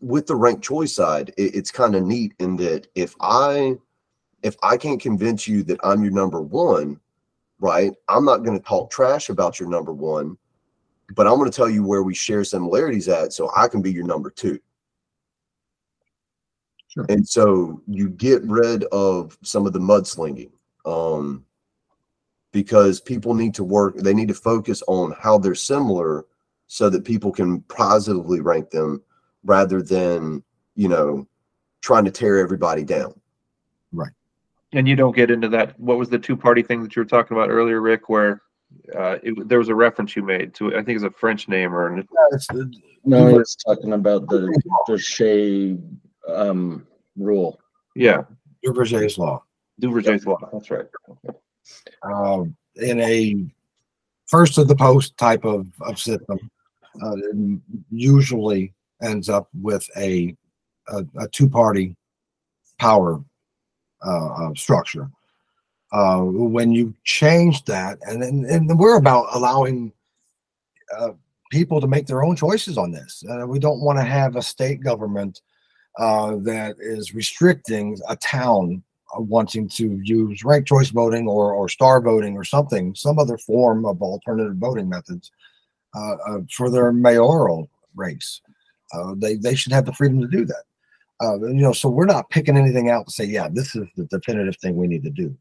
with the ranked choice side it, it's kind of neat in that if i if i can't convince you that i'm your number one right i'm not going to talk trash about your number one but i'm going to tell you where we share similarities at so i can be your number two Sure. and so you get rid of some of the mudslinging um because people need to work they need to focus on how they're similar so that people can positively rank them rather than you know trying to tear everybody down and you don't get into that, what was the two party thing that you were talking about earlier, Rick, where uh, it, there was a reference you made to, I think it's a French name or, an- Yeah, it's the- No, it's talking about the, the um, rule. yeah, Duverger's law. Duverger's law, that's right. um, in a first of the post type of, of system, uh, usually ends up with a, a, a two party power uh, uh, structure. Uh, when you change that, and, and, and we're about allowing uh, people to make their own choices on this. Uh, we don't want to have a state government uh, that is restricting a town uh, wanting to use ranked choice voting or, or star voting or something, some other form of alternative voting methods uh, uh, for their mayoral race. They, they should have the freedom to do that. Uh, you know, so we're not picking anything out to say, yeah, this is the definitive thing we need to do.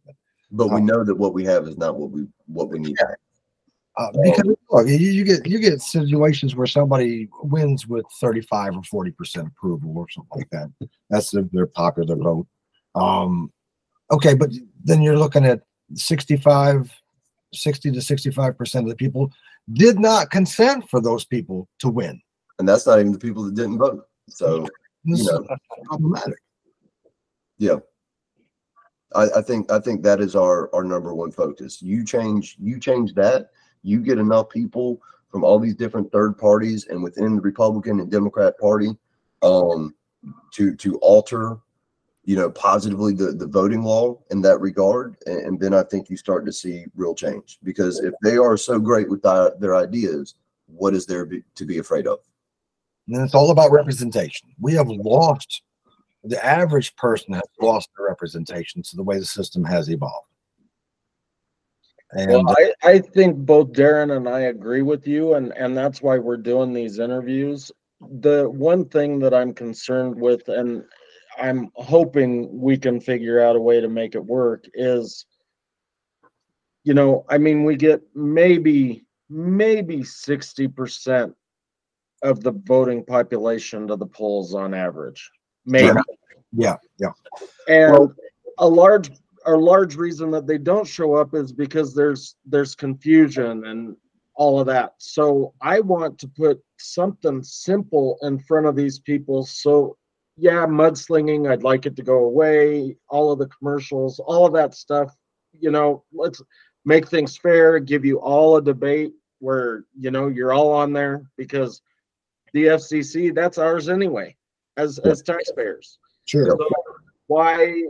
but we Um, know that what we have is not what we what we need Uh, because look, you, you get you get situations where somebody wins with 35 or 40 percent approval or something like that. That's their, their popular vote. Um, okay, but then you're looking at 65, 60 to 65 percent of the people did not consent for those people to win. And that's not even the people that didn't vote. So, This is know. problematic. yeah. I, I think, I think that is our, our number one focus. You change, you change that, you get enough people from all these different third parties and within the Republican and Democrat Party, um, to, to alter, you know, positively the, the voting law in that regard. And, and then I think you start to see real change because if they are so great with their, their ideas, what is there be- to be afraid of? And it's all about representation. We have lost the average person has lost their representation to the way the system has evolved. And Well, I, I think both Darren and I agree with you and, and that's why we're doing these interviews. The one thing that I'm concerned with and I'm hoping we can figure out a way to make it work is, you know, I mean, we get maybe, maybe sixty percent of the voting population to the polls on average, maybe. yeah, yeah. And a large, a large reason that they don't show up is because there's, there's confusion and all of that. So I want to put something simple in front of these people. So yeah, mudslinging, I'd like it to go away, all of the commercials, all of that stuff. You know, let's make things fair, give you all a debate where, you know, you're all on there because the FCC, that's ours anyway, as, as taxpayers. Sure. So why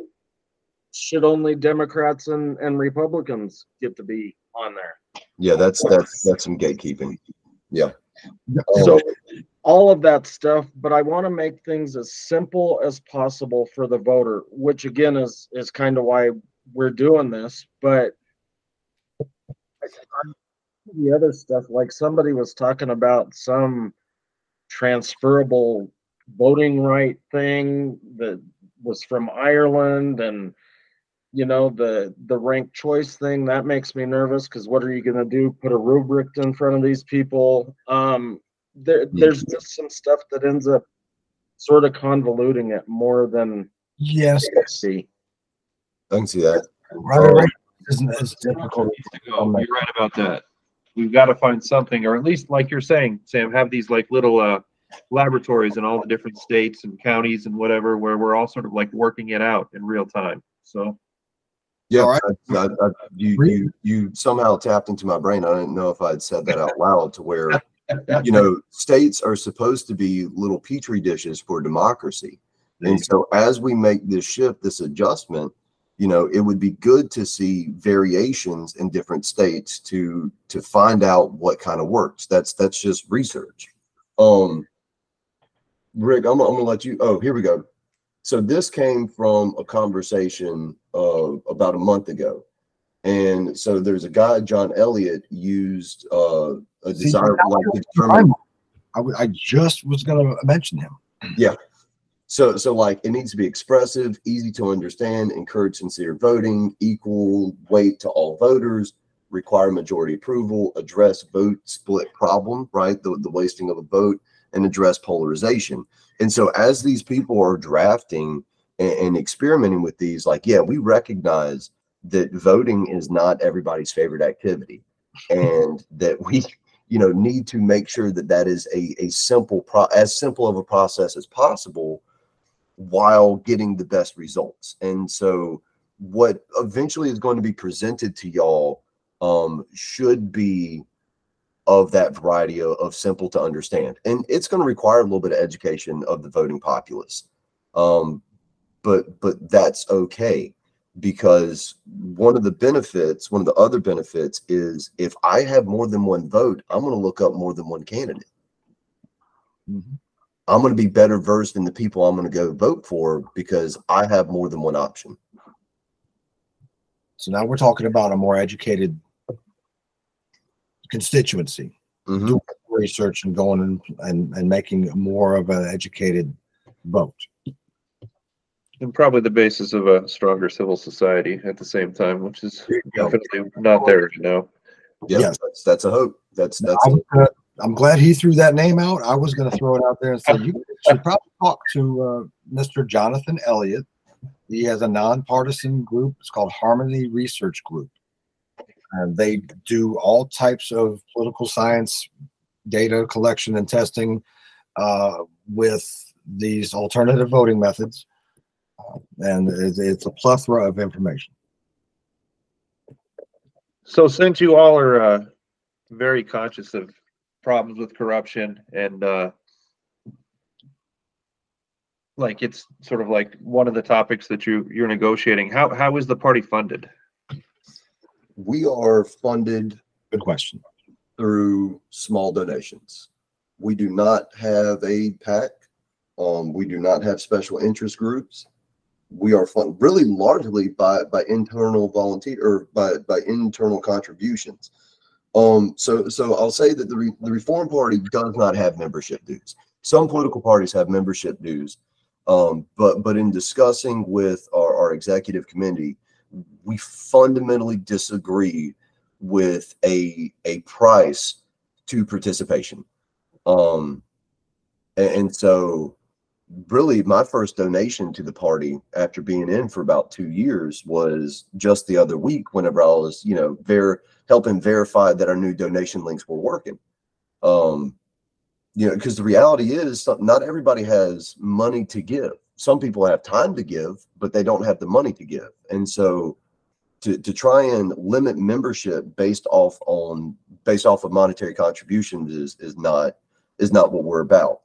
should only Democrats and, and Republicans get to be on there? Yeah, that's, that's, that's some gatekeeping. Yeah. So all of that stuff, but I want to make things as simple as possible for the voter, which again is, is kind of why we're doing this, but the other stuff, like somebody was talking about some transferable voting right thing that was from Ireland and you know, the, the ranked choice thing, that makes me nervous, because what are you gonna do? Put a rubric in front of these people? Um, there, there's just some stuff that ends up sort of convoluting it more than Yes. I see. I can see that. Right, right. Isn't as difficult. Needs to go. You're right about that. We've got to find something, or at least like you're saying, Sam, have these like little, uh, laboratories in all the different states and counties and whatever, where we're all sort of like working it out in real time. So. Yeah, All right. I, I, I, you, you, you somehow tapped into my brain. I didn't know if I'd said that out loud to where, you know, states are supposed to be little petri dishes for democracy. And so as we make this shift, this adjustment, you know, it would be good to see variations in different states to, to find out what kind of works. That's, that's just research. Um, Rick, I'm, I'm gonna let you, oh, here we go. So this came from a conversation uh, about a month ago. And so there's a guy, John Elliott, used uh, a desire like determine I, I just was gonna mention him. So, so like it needs to be expressive, easy to understand, encourage sincere voting, equal weight to all voters, require majority approval, address vote split problem, right? The, the wasting of a vote and address polarization. And so as these people are drafting and, and experimenting with these, like, yeah, we recognize that voting is not everybody's favorite activity and that we, you know, need to make sure that that is a, a simple pro, as simple of a process as possible while getting the best results. And so what eventually is going to be presented to y'all um, should be of that variety of, of simple to understand. And it's going to require a little bit of education of the voting populace. Um, but but that's okay because one of the benefits, one of the other benefits is if I have more than one vote, I'm going to look up more than one candidate. Mhm. I'm going to be better versed in the people I'm going to go vote for because I have more than one option. So now we're talking about a more educated constituency. Mhm. Research and going and, and, and making more of an educated vote. And probably the basis of a stronger civil society at the same time, which is There you go. definitely not there right now. Yeah, Yes. that's, that's a hope. That's, that's, I was gonna- I'm glad he threw that name out. I was gonna throw it out there and say, you should probably talk to, uh, Mr. Jonathan Elliott. He has a nonpartisan group. It's called Harmony Research Group. And they do all types of political science data collection and testing, uh, with these alternative voting methods. Uh, And it's, it's a plethora of information. So since you all are, uh, very conscious of problems with corruption and, uh, like it's sort of like one of the topics that you, you're negotiating, how, how is the party funded? we are funded Good question. through small donations. We do not have a PAC. Um, we do not have special interest groups. We are funded really largely by, by internal volunteer or by, by internal contributions. Um, so, so I'll say that the, Re- the Reform Party does not have membership dues. Some political parties have membership dues. Um, but, but in discussing with our, our executive committee, we fundamentally disagree with a a price to participation. Um a- and, so really my first donation to the party after being in for about 2 years was just the other week whenever I was, you know, ver helping verify that our new donation links were working. Um you know, because the reality is not everybody has money to give. Some people have time to give, but they don't have the money to give. And so to, to try and limit membership based off on based off of monetary contributions is is not is not what we're about.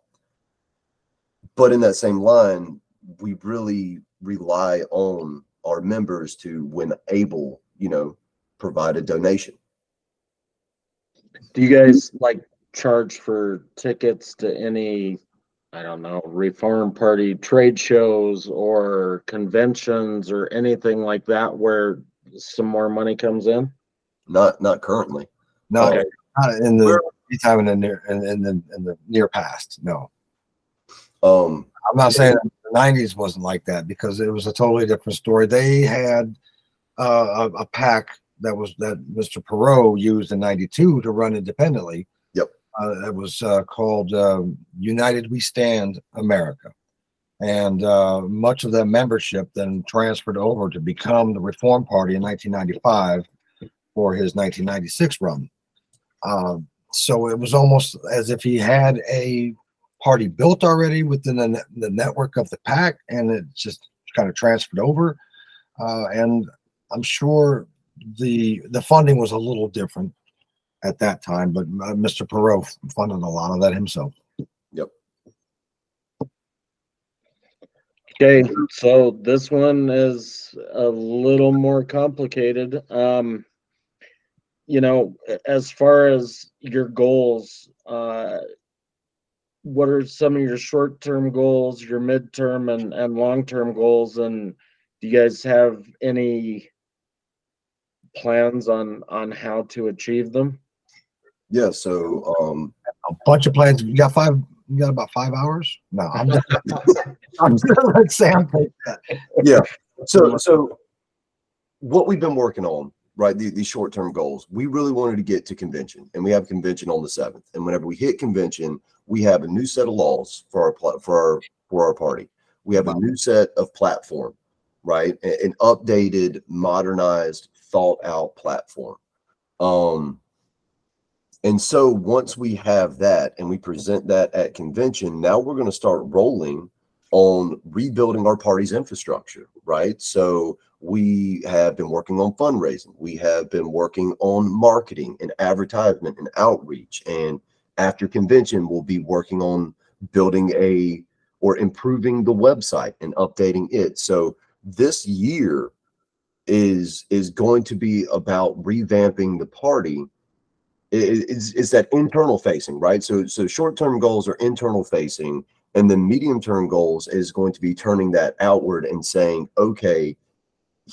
But in that same line, we really rely on our members to, when able, you know, provide a donation. Do you guys like charge for tickets to any, I don't know, Reform Party trade shows or conventions or anything like that where some more money comes in? Not not currently. No, Okay. not in the anytime in the near in, in the in the near past. No, Um, I'm not saying the '90s wasn't like that because it was a totally different story. They had uh, a, a PAC that was that Mr. Perot used in '92 to run independently. Yep. Uh, it was uh, called um, United We Stand America, and uh, much of that membership then transferred over to become the Reform Party in 1995 for his 1996 run. Um, so it was almost as if he had a party built already within the, the network of the PAC, and it just kind of transferred over. Uh, and I'm sure the the funding was a little different at that time, but uh, Mr. Perot funded a lot of that himself. Yep. Okay, so this one is a little more complicated. Um, you know, as far as your goals, uh, what are some of your short-term goals, your midterm and, and long-term goals? And do you guys have any plans on, on how to achieve them? yeah. So um, A bunch of plans. You got five. You got about five hours. No, I'm just. I'm just gonna let Sam take that. Yeah. So, so what we've been working on, right? The, these short-term goals, we really wanted to get to convention and we have convention on the seventh. And whenever we hit convention, we have a new set of laws for our, for our, for our party. We have a new set of platform, right? An updated, modernized, thought out platform. Um, and so once we have that and we present that at convention, now we're going to start rolling on rebuilding our party's infrastructure, right? So we have been working on fundraising. We have been working on marketing and advertisement and outreach. And after convention, we'll be working on building a or improving the website and updating it. So this year is is going to be about revamping the party. Is is that internal facing, right? So so short term goals are internal facing and the medium term goals is going to be turning that outward and saying, okay,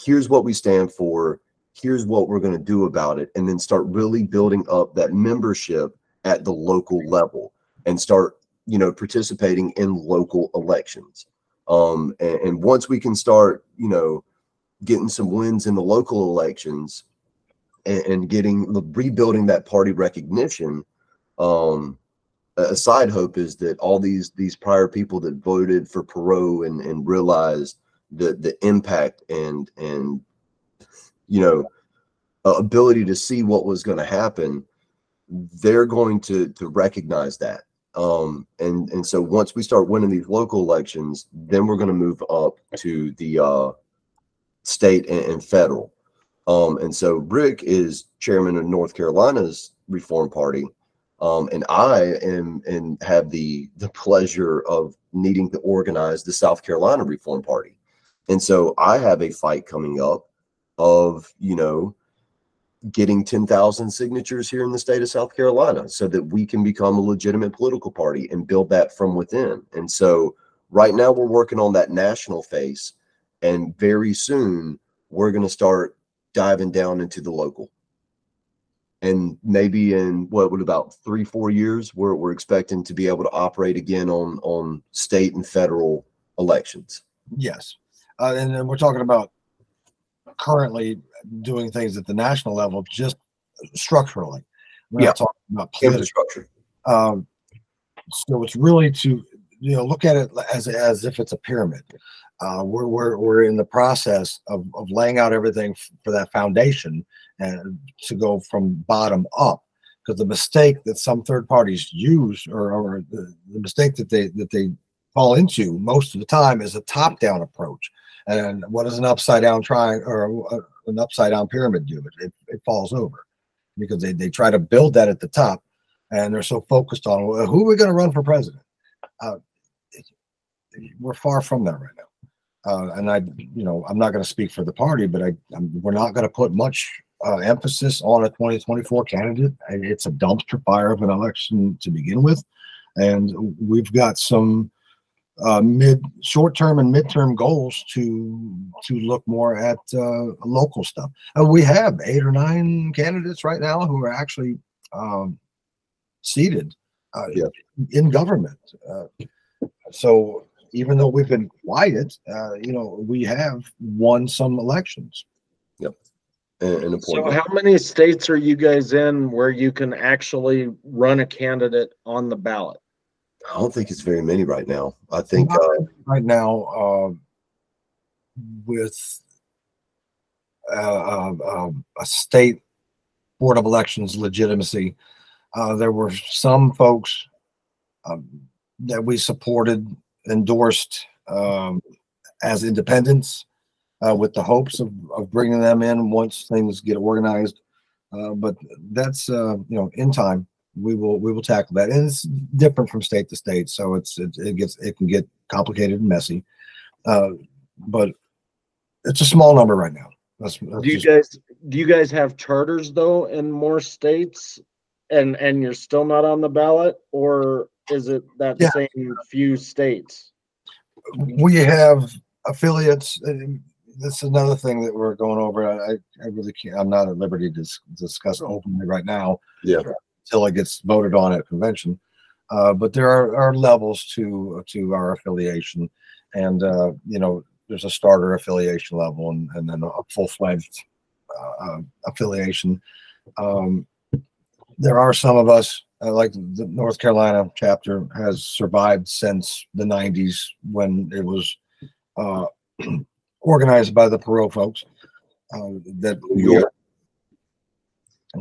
here's what we stand for. Here's what we're going to do about it. And then start really building up that membership at the local level and start, you know, participating in local elections. Um, and, and once we can start, you know, getting some wins in the local elections and, and getting rebuilding that party recognition. Um, a side hope is that all these these prior people that voted for Perot and and realized the the impact and and you know ability to see what was going to happen, they're going to to recognize that. Um, and and so once we start winning these local elections, then we're going to move up to the uh, state and, and federal. Um, and so Rick is chairman of North Carolina's Reform Party. Um, and I am and have the the pleasure of needing to organize the South Carolina Reform Party. And so I have a fight coming up of, you know, getting 10,000 signatures here in the state of South Carolina so that we can become a legitimate political party and build that from within. And so right now we're working on that national face and very soon we're going to start diving down into the local. And maybe in what would about three, four years, we're, we're expecting to be able to operate again on, on state and federal elections. Yes. Uh, and then we're talking about currently doing things at the national level, just structurally. We're Yeah. not talking about political. Infrastructure. Um, so it's really to, you know, look at it as, as if it's a pyramid. Uh, we're, we're, we're in the process of, of laying out everything for that foundation and to go from bottom up. Because the mistake that some third parties use or, or the, the mistake that they, that they fall into most of the time is a top down approach. And what does an upside down triangle or uh, an upside down pyramid do? It, it, falls over because they, they try to build that at the top and they're so focused on well, who are we going to run for president. Uh, we're far from that right now. Uh, and I, you know, I'm not going to speak for the party, but I, I'm, we're not going to put much uh, emphasis on a 2024 candidate. It's a dumpster fire of an election to begin with, and we've got some uh, mid, short-term and midterm goals to to look more at uh, local stuff. Uh, we have eight or nine candidates right now who are actually um, seated uh, Yeah. in government. Uh, so even though we've been quiet, uh, you know, we have won some elections. And, and So how many states are you guys in where you can actually run a candidate on the ballot? I don't think it's very many right now. I think, uh, right now uh, with uh, uh, um, a state board of elections legitimacy. Uh, there were some folks um, that we supported, endorsed um, as independents uh, with the hopes of, of bringing them in once things get organized. Uh, but that's uh, you know in time we will we will tackle that and it's different from state to state so it's it, it gets it can get complicated and messy uh, but it's a small number right now that's, that's Do you just- guys, do you guys have charters though in more states? And, and you're still not on the ballot or is it that Yeah. same few states? we have affiliates and that's another thing that we're going over i i really can't i'm not at liberty to dis- discuss openly right now Yeah. Until it gets voted on at convention uh, but there are, are levels to to our affiliation and uh, you know there's a starter affiliation level and, and then a full-fledged uh, uh, affiliation um, there are some of us uh, like the North Carolina chapter has survived since the 90s when it was uh, organized by the Perot folks. That New York.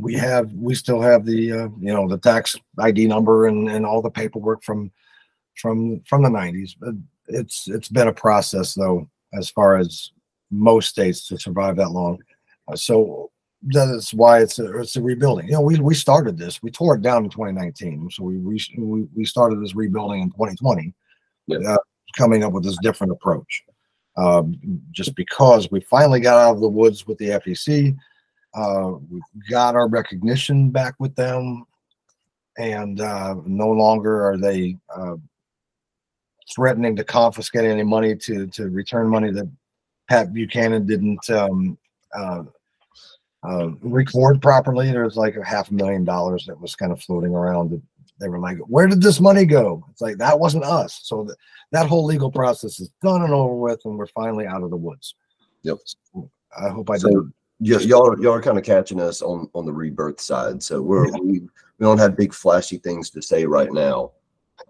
We have, we still have the, uh, you know, the tax ID number and, and all the paperwork from, from, from the 90s. But it's, it's been a process though, as far as most states to survive that long. Uh, so that is why it's a, it's a rebuilding. You know, we, we started this, we tore it down in 2019. So we, we, we- we started this rebuilding in 2020. Yeah. uh, coming up with this different approach. Um, just because we finally got out of the woods with the FEC, uh, we got our recognition back with them, and uh, no longer are they uh, threatening to confiscate any money to to return money that Pat Buchanan didn't um, uh, uh, record properly. There's like a half a million dollars that was kind of floating around. That they were like, "Where did this money go?" It's like that wasn't us. So that that whole legal process is done and over with, and we're finally out of the woods. Yep. I hope I So- didn't y- y'all, are- y'all are kind of catching us on, on the rebirth side. So we're, we, we don't have big flashy things to say right now.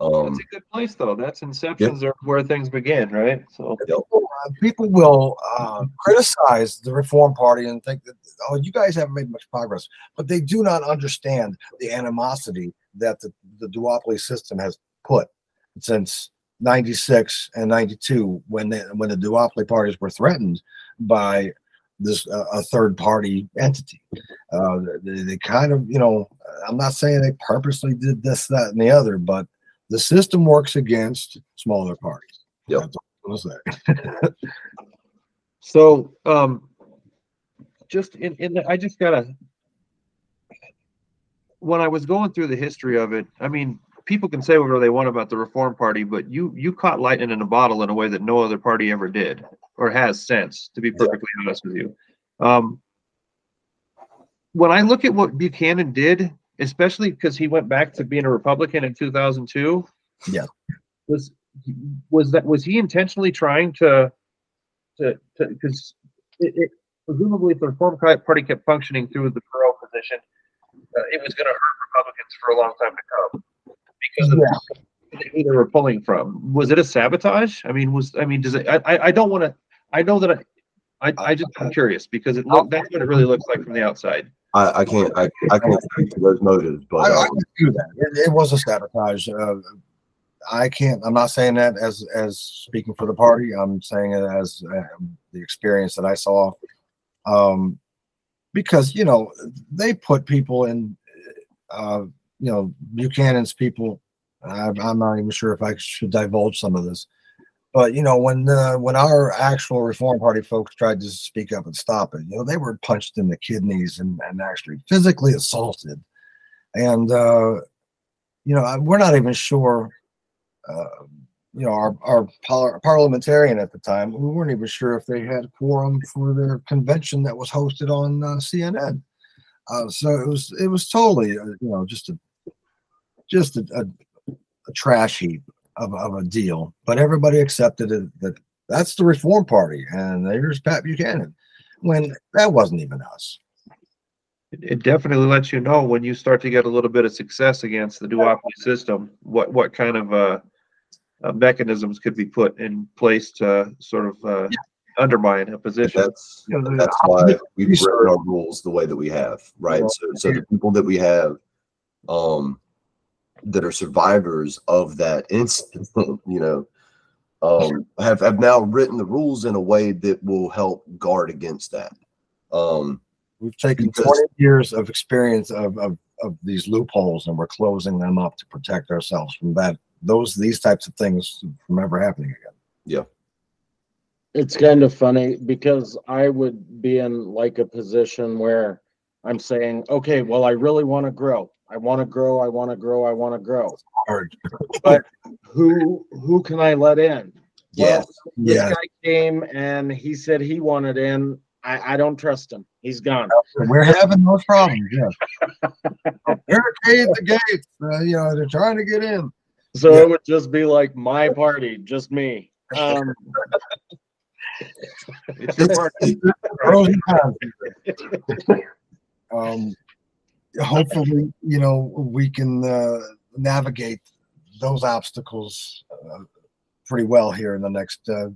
Um, It's a good place though. That's inceptions are where things begin, right? So people, uh, people will uh, criticize the Reform Party and think that, oh, you guys haven't made much progress, but they do not understand the animosity that the, the duopoly system has put since 96 and 92 when the, when the duopoly parties were threatened by this uh, a third party entity. Uh, they, they kind of, you know, I'm not saying they purposely did this, that, and the other, but the system works against smaller parties. Yep. That's all I'm gonna say. So, um, just in, in, the- I just gotta, when I was going through the history of it, I mean, people can say whatever they want about the Reform Party, but you, you caught lightning in a bottle in a way that no other party ever did, or has since, to be perfectly honest with you. Um, when I look at what Buchanan did, especially because he went back to being a Republican in two thousand two. Yeah. Was, was that, was he intentionally trying to, to, to, because it, it, presumably if the Reform Party kept functioning through the Perot position, uh, it was gonna hurt Republicans for a long time to come. Because of who they were pulling from. Was it a sabotage? I mean, was, I mean, does it, I, I, I don't wanna, I know that I, I, I just, I'm curious because it look, that's what it really looks like from the outside. I, I can't, I, I can't speak to those motives, but, I um, can do that. It, it was a sabotage. Uh, I can't. I'm not saying that as as speaking for the party. I'm saying it as uh, the experience that I saw. Um, because you know they put people in. Uh, you know Buchanan's people. I, I'm not even sure if I should divulge some of this. But you know when uh, when our actual Reform Party folks tried to speak up and stop it, you know they were punched in the kidneys and, and actually physically assaulted, and uh, you know we're not even sure. Uh, you know our our par- parliamentarian at the time, we weren't even sure if they had quorum for their convention that was hosted on uh, CNN. Uh, so it was it was totally uh, you know just a just a, a, a trash heap of, of a deal, but everybody accepted it that that's the Reform Party, and there's Pat Buchanan. When that wasn't even us. It, it definitely lets you know when you start to get a little bit of success against the duopoly system, what, what kind of, uh, uh, mechanisms could be put in place to sort of, uh, undermine a position. that's, that's why we've written our rules the way that we have, right? So, so the people that we have, um, that are survivors of that incident, you know, um, have, have now written the rules in a way that will help guard against that. Um, We've taken Because- 20 years of experience of, of, of these loopholes and we're closing them up to protect ourselves from that, those, these types of things from ever happening again. Yeah. It's kind of funny because I would be in like a position where I'm saying, okay, well, I really want to grow. I want to grow. I want to grow. I want to grow. Hard. Who, who can I let in? Yes. Well, this Yeah, guy came and he said he wanted in. I, I don't trust him. He's gone. we're having those problems, yes. Barricade the gates, uh, you know, they're trying to get in. So Yeah. it would just be like my party, just me. Um, It's your part. Pros and cons. Um, hopefully, you know, we can, uh, navigate those obstacles, uh, pretty well here in the next, uh,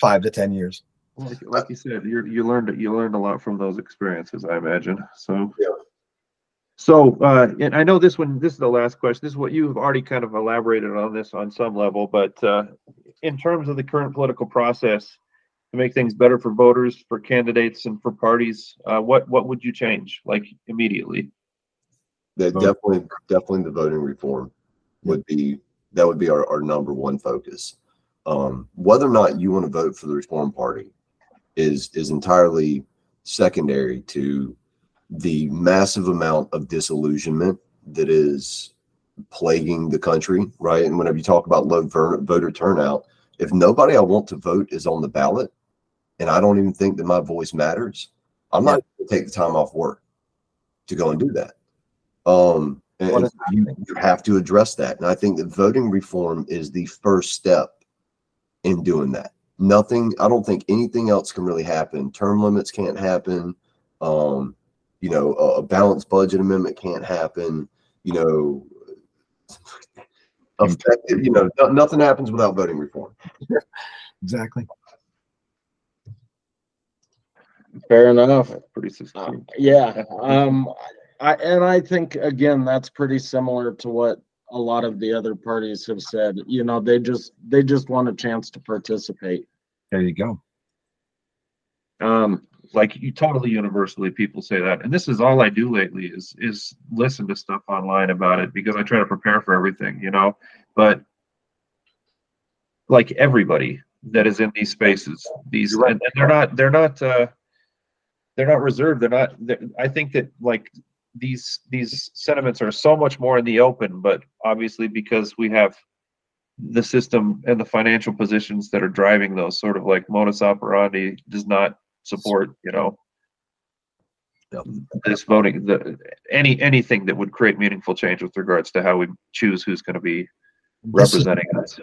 five to ten years. Like, like you said, you you learned you learned a lot from those experiences, I imagine. So. Yeah. So, uh, and I know this one, this is the last question. This is what you've already kind of elaborated on this on some level, but, uh, in terms of the current political process to make things better for voters, for candidates and for parties, uh, what, what would you change like immediately? that definitely, definitely the voting reform would be, that would be our, our number one focus. Um, whether or not you want to vote for the Reform Party is, is entirely secondary to the massive amount of disillusionment that is plaguing the country, right? And whenever you talk about low voter turnout, if nobody I want to vote is on the ballot, and I don't even think that my voice matters, I'm not going to take the time off work to go and do that. Um, and is you, you have to address that. And I think that voting reform is the first step in doing that. nothing, I don't think anything else can really happen. Term limits can't happen. Um, you know, a, a balanced budget amendment can't happen, you know. Effective, you know, no- nothing happens without voting reform. Exactly. Fair enough. Pretty Uh. Yeah, um, I, and I think, again, that's pretty similar to what a lot of the other parties have said. You know, they just, they just want a chance to participate. There you go. Um, like you totally universally people say that and this is all i do lately is is listen to stuff online about it because i try to prepare for everything you know but like everybody that is in these spaces these right. and, and they're not they're not uh they're not reserved they're not they're, i think that like these these sentiments are so much more in the open but obviously because we have the system and the financial positions that are driving those sort of like modus operandi does not support, you know, Yep. this voting, the, any, anything that would create meaningful change with regards to how we choose who's going to be This is- representing us.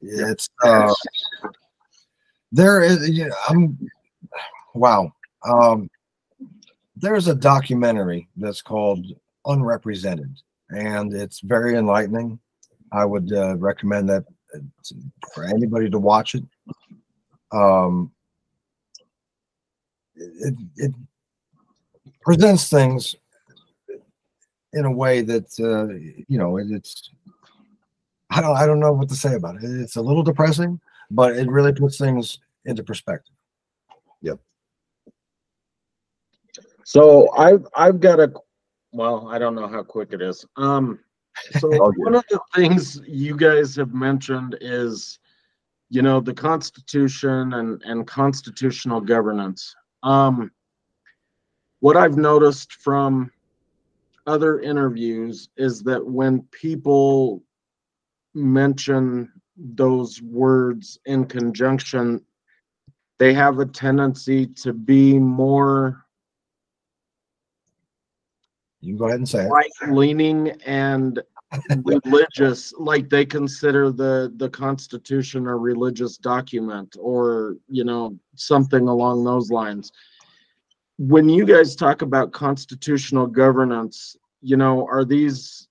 It's, uh, there is, you know, I'm, wow. Um, there's a documentary that's called Unrepresented and it's very enlightening. I would, uh, recommend that uh, for anybody to watch it. Um, it, it presents things in a way that, uh, you know, it, it's, I don't, I don't know what to say about it. It's a little depressing, but it really puts things into perspective. So I've, I've got a, well, I don't know how quick it is. Um, so one of the things you guys have mentioned is, you know, the Constitution and, and constitutional governance. Um, what I've noticed from other interviews is that when people mention those words in conjunction, they have a tendency to be more You can go ahead and say right leaning and religious, like they consider the, the Constitution a religious document or, you know, something along those lines. When you guys talk about constitutional governance, you know, are these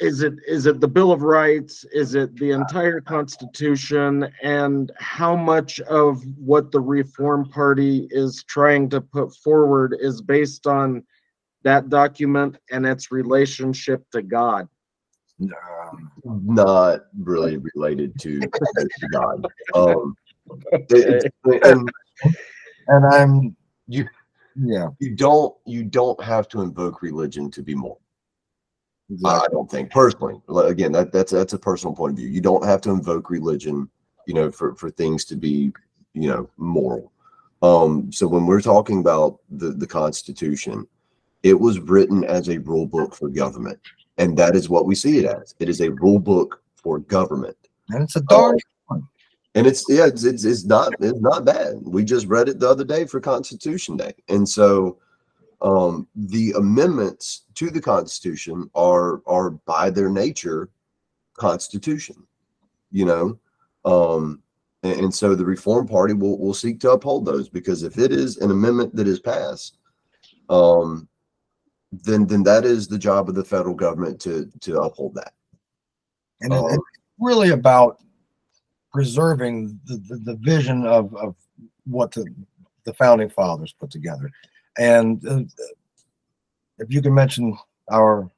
is it, is it the Bill of Rights? Is it the entire Constitution? And how much of what the Reform Party is trying to put forward is based on that document and its relationship to God? Um, Not really related to, to God. Um, it- it's- and and I'm, you, yeah, you don't, you don't have to invoke religion to be moral. I exactly. I don't think personally. Again, that, that's that's a personal point of view. You don't have to invoke religion, you know, for for things to be, you know, moral. Um, so when we're talking about the the Constitution, it was written as a rule book for government, and that is what we see it as. It is a rule book for government, and it's a dark. One. And it's yeah, it's it's, it's not it's not bad. We just read it the other day for Constitution Day, and so um, the amendments to the Constitution are are by their nature Constitution, you know, um, and, and so the Reform Party will will seek to uphold those because if it is an amendment that is passed, um, then then that is the job of the federal government to to uphold that. And Um, it's really about preserving the, the, the vision of, of what the, the founding fathers put together. And uh, if you can mention our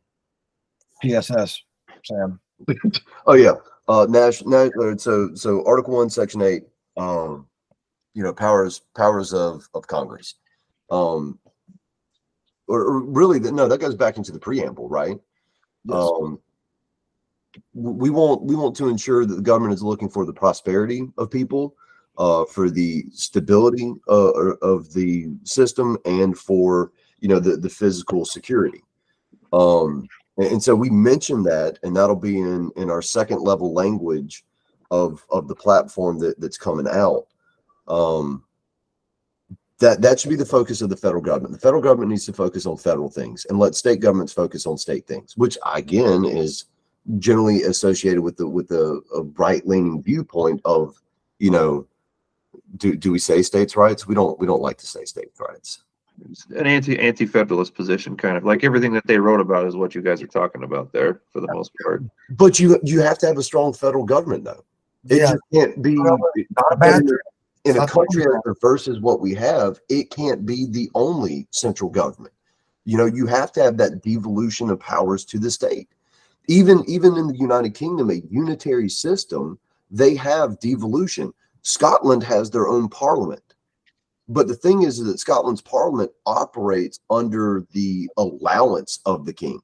PSS, Sam. Oh yeah, uh, national. Na- so so Article One, Section Eight. Um, you know, powers powers of of Congress. Um, or, or really, no, that goes back into the preamble, right? Um, we want we want to ensure that the government is looking for the prosperity of people, uh, for the stability uh, of the system, and for you know the the physical security. Um, and, and so we mentioned that, and that'll be in in our second level language of of the platform that that's coming out. Um, that that should be the focus of the federal government. The federal government needs to focus on federal things and let state governments focus on state things, which again is generally associated with the with the a right leaning viewpoint of you know do do we say states' rights? We don't we don't like to say states' rights. It's an anti anti federalist position, kind of like everything that they wrote about is what you guys are talking about there for the most part. But you you have to have a strong federal government though. It Yeah. just can't be Not a bad in, thing. in a country you that versus what we have. It can't be the only central government. You know, you have to have that devolution of powers to the state. Even even in the United Kingdom, a unitary system, they have devolution. Scotland has their own parliament. But the thing is that Scotland's parliament operates under the allowance of the king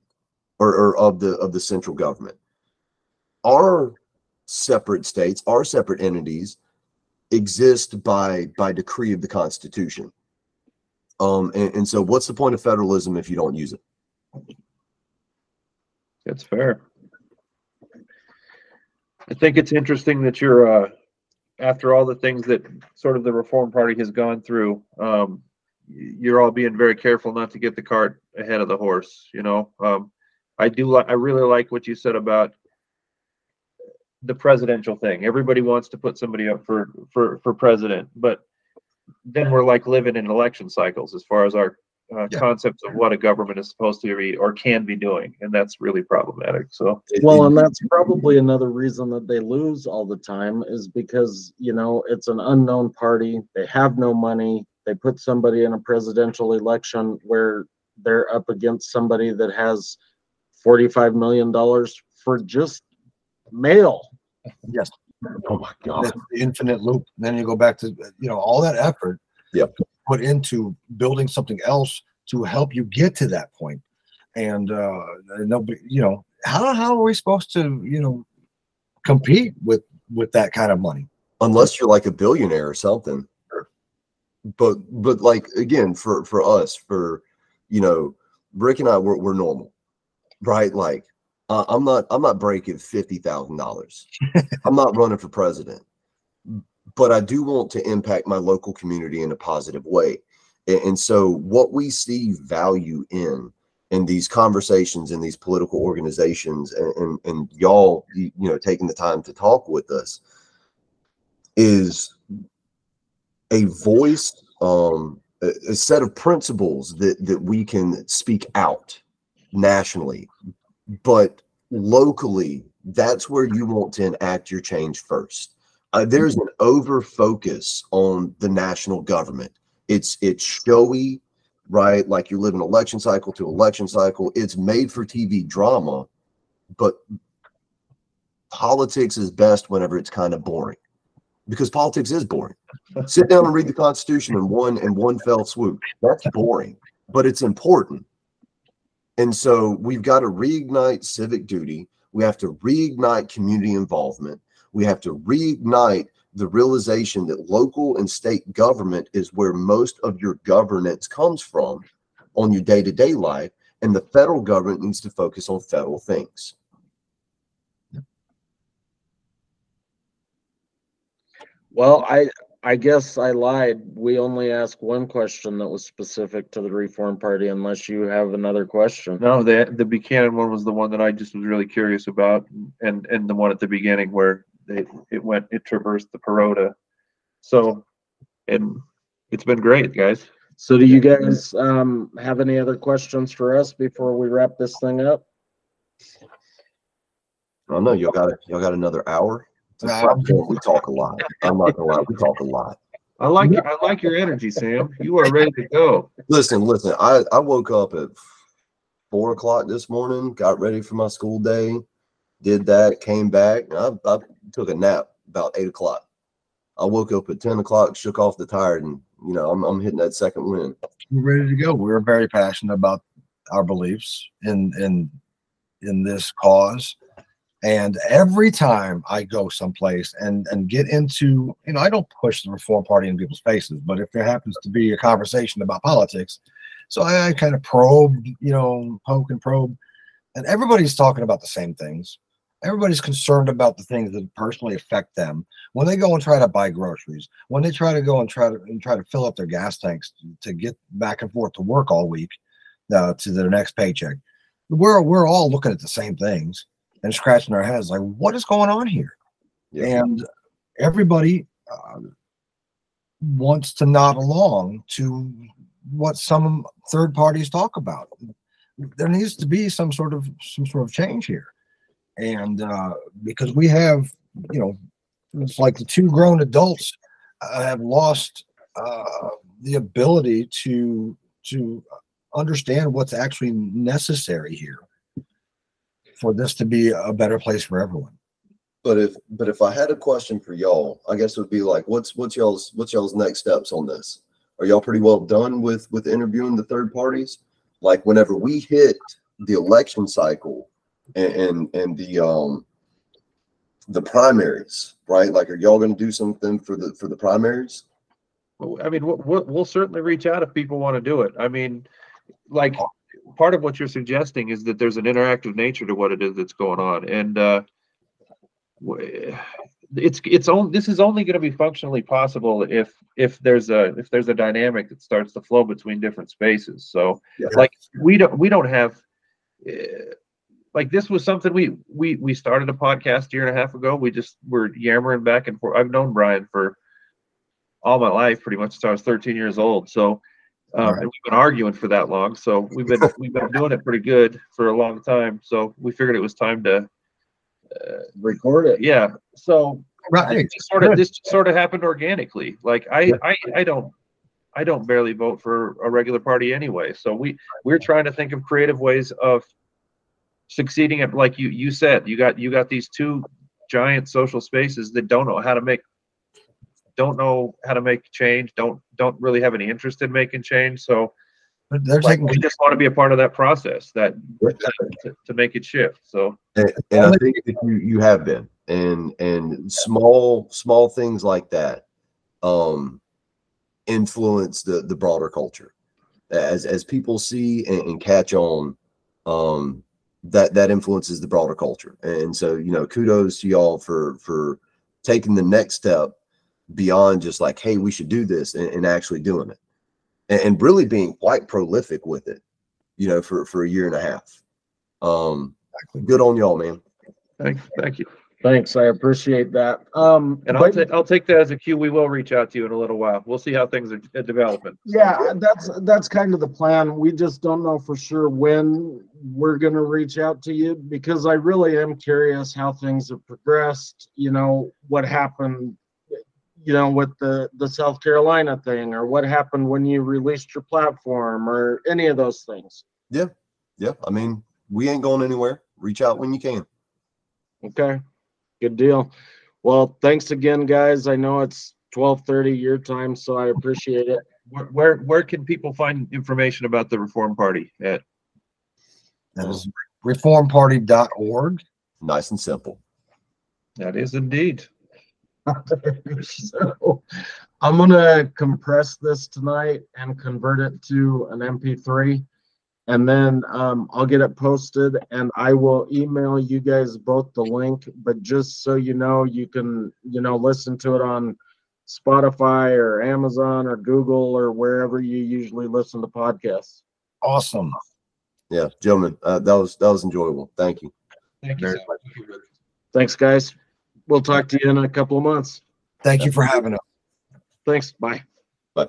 or, or of the of the central government. Our separate states, our separate entities exist by by decree of the constitution. Um and, and so what's the point of federalism if you don't use it? That's fair. I think it's interesting that you're, uh, after all the things that sort of the Reform Party has gone through, um, you're all being very careful not to get the cart ahead of the horse, you know? Um, I do like, I really like what you said about the presidential thing. Everybody wants to put somebody up for, for, for president, but then we're like living in election cycles as far as our uh, Yeah. concepts of what a government is supposed to be or can be doing, and that's really problematic. So, Well, and that's probably another reason that they lose all the time is because, you know, it's an unknown party. They have no money. They put somebody in a presidential election where they're up against somebody that has forty-five million dollars for just mail. Yes. oh my god. The infinite loop. Then you go back to, you know, all that effort. Yep. Put into building something else to help you get to that point. And, uh, nobody, you know, how, how are we supposed to, you know, compete with, with that kind of money? unless you're like a billionaire or something. But but like again, for for us, for you know, Rick and I, we're we're normal, right? Like uh, I'm not I'm not breaking fifty thousand dollars. I'm not running for president, but I do want to impact my local community in a positive way. And, so, what we see value in in these conversations in these political organizations, and and, and y'all, you, you know, taking the time to talk with us is a voice, um, a, a set of principles that that we can speak out nationally, but locally, that's where you want to enact your change first. Uh, there's an over focus on the national government. It's it's showy, right? Like you're living election cycle to election cycle. It's made for TV drama, but politics is best whenever it's kind of boring because politics is boring. Sit down and read the Constitution in one in one fell swoop. That's boring, but it's important. And so we've got to reignite civic duty. We have to reignite community involvement. We have to reignite the realization that local and state government is where most of your governance comes from on your day to day life. And the federal government needs to focus on federal things. Well, I, I guess I lied. We only asked one question that was specific to the Reform Party unless you have another question. no, the, the Buchanan one was the one that I just was really curious about, and, and the one at the beginning where they, it went, it traversed the Perot era. So, and it's been great, guys. So do you guys, um, have any other questions for us before we wrap this thing up? I don't know. Y'all got y'all got another hour. It's a Nah. platform. We talk a lot. I'm not gonna lie. We talk a lot. I like, your- I like your energy, Sam. You are ready to go. Listen, listen. I I woke up at four o'clock this morning. Got ready for my school day. Did that. Came back. I, I took a nap about eight o'clock. I woke up at ten o'clock. Shook off the tired, and you know I'm I'm hitting that second wind. We're ready to go. We're very passionate about our beliefs in, in, in this cause. And every time I go someplace and, and get into, you know, I don't push the Reform Party in people's faces, but if there happens to be a conversation about politics, so I, I kind of probe, you know, poke and probe, and everybody's talking about the same things. Everybody's concerned about the things that personally affect them when they go and try to buy groceries, when they try to go and try to and try to fill up their gas tanks to, to get back and forth to work all week uh, to their next paycheck. We're we're all looking at the same things and scratching our heads like, what is going on here? Yeah. And everybody uh, wants to nod along to what some third parties talk about. There needs to be some sort of some sort of change here, and uh, because we have, you know, it's like the two grown adults uh, have lost uh, the ability to to understand what's actually necessary here for this to be a better place for everyone. But if, but if I had a question for y'all, I guess it would be like, what's, what's y'all's, what's y'all's next steps on this? Are y'all pretty well done with, with interviewing the third parties? Like whenever we hit the election cycle and, and, and the, um, the primaries, right? Like, are y'all gonna do something for the, for the primaries? Well, I mean, we'll, we'll, certainly reach out if people want to do it. I mean, like, part of what you're suggesting is that there's an interactive nature to what it is that's going on, and, uh, it's, it's on, this is only gonna be functionally possible if, if there's a, if there's a dynamic that starts to flow between different spaces, so, Yeah. like, we don't, we don't have, uh, like, this was something we, we, we started a podcast a year and a half ago, we just were yammering back and forth, I've known Brian for all my life, pretty much since I was 13 years old. So, um, Alright. and we've been arguing for that long. So we've been we've been doing it pretty good for a long time. So we figured it was time to, Record it. yeah. So Right. this just sort of this sort of happened organically. Like I Yeah. I I don't I don't barely vote for a regular party anyway. So we we're trying to think of creative ways of succeeding at like you you said you got you got these two giant social spaces that don't know how to make don't know how to make change don't don't really have any interest in making change. So But They're like, taking we just want to be a part of that process that to, to make it shift so. And, and I think that you, you have been, and, and small, small things like that, um, influence the, the broader culture. As, as people see and, and catch on, um, that, that influences the broader culture. And so, you know, kudos to y'all for, for taking the next step beyond just like, hey, we should do this and, and actually doing it. And, and really being quite prolific with it, you know, for, for a year and a half. Um, good on y'all, man. thank, thank you Thanks, I appreciate that. Um, and i'll but- take i'll take that as a cue we will reach out to you in a little while we'll see how things are are developing Yeah, that's, that's kind of the plan. We just don't know for sure when we're gonna reach out to you because I really am curious how things have progressed, you know, what happened, you know, with the, the South Carolina thing, or what happened when you released your platform, or any of those things. Yeah, yeah, I mean, we ain't going anywhere. Reach out when you can. Okay, good deal. Well, thanks again, guys. I know it's twelve thirty your time, so I appreciate it. where, where where can people find information about the reform party at That is reformparty.org. Nice and simple. that is indeed So I'm gonna compress this tonight and convert it to an MP3. And then um, I'll get it posted and I will email you guys both the link, but just so you know, you can, you know, listen to it on Spotify or Amazon or Google or wherever you usually listen to podcasts. Awesome. Yeah, gentlemen, uh, that was that was enjoyable. Thank you. thank Very Sam. Thanks, guys. We'll talk to you in a couple of months. Thank you for having us. Thanks. Bye. Bye.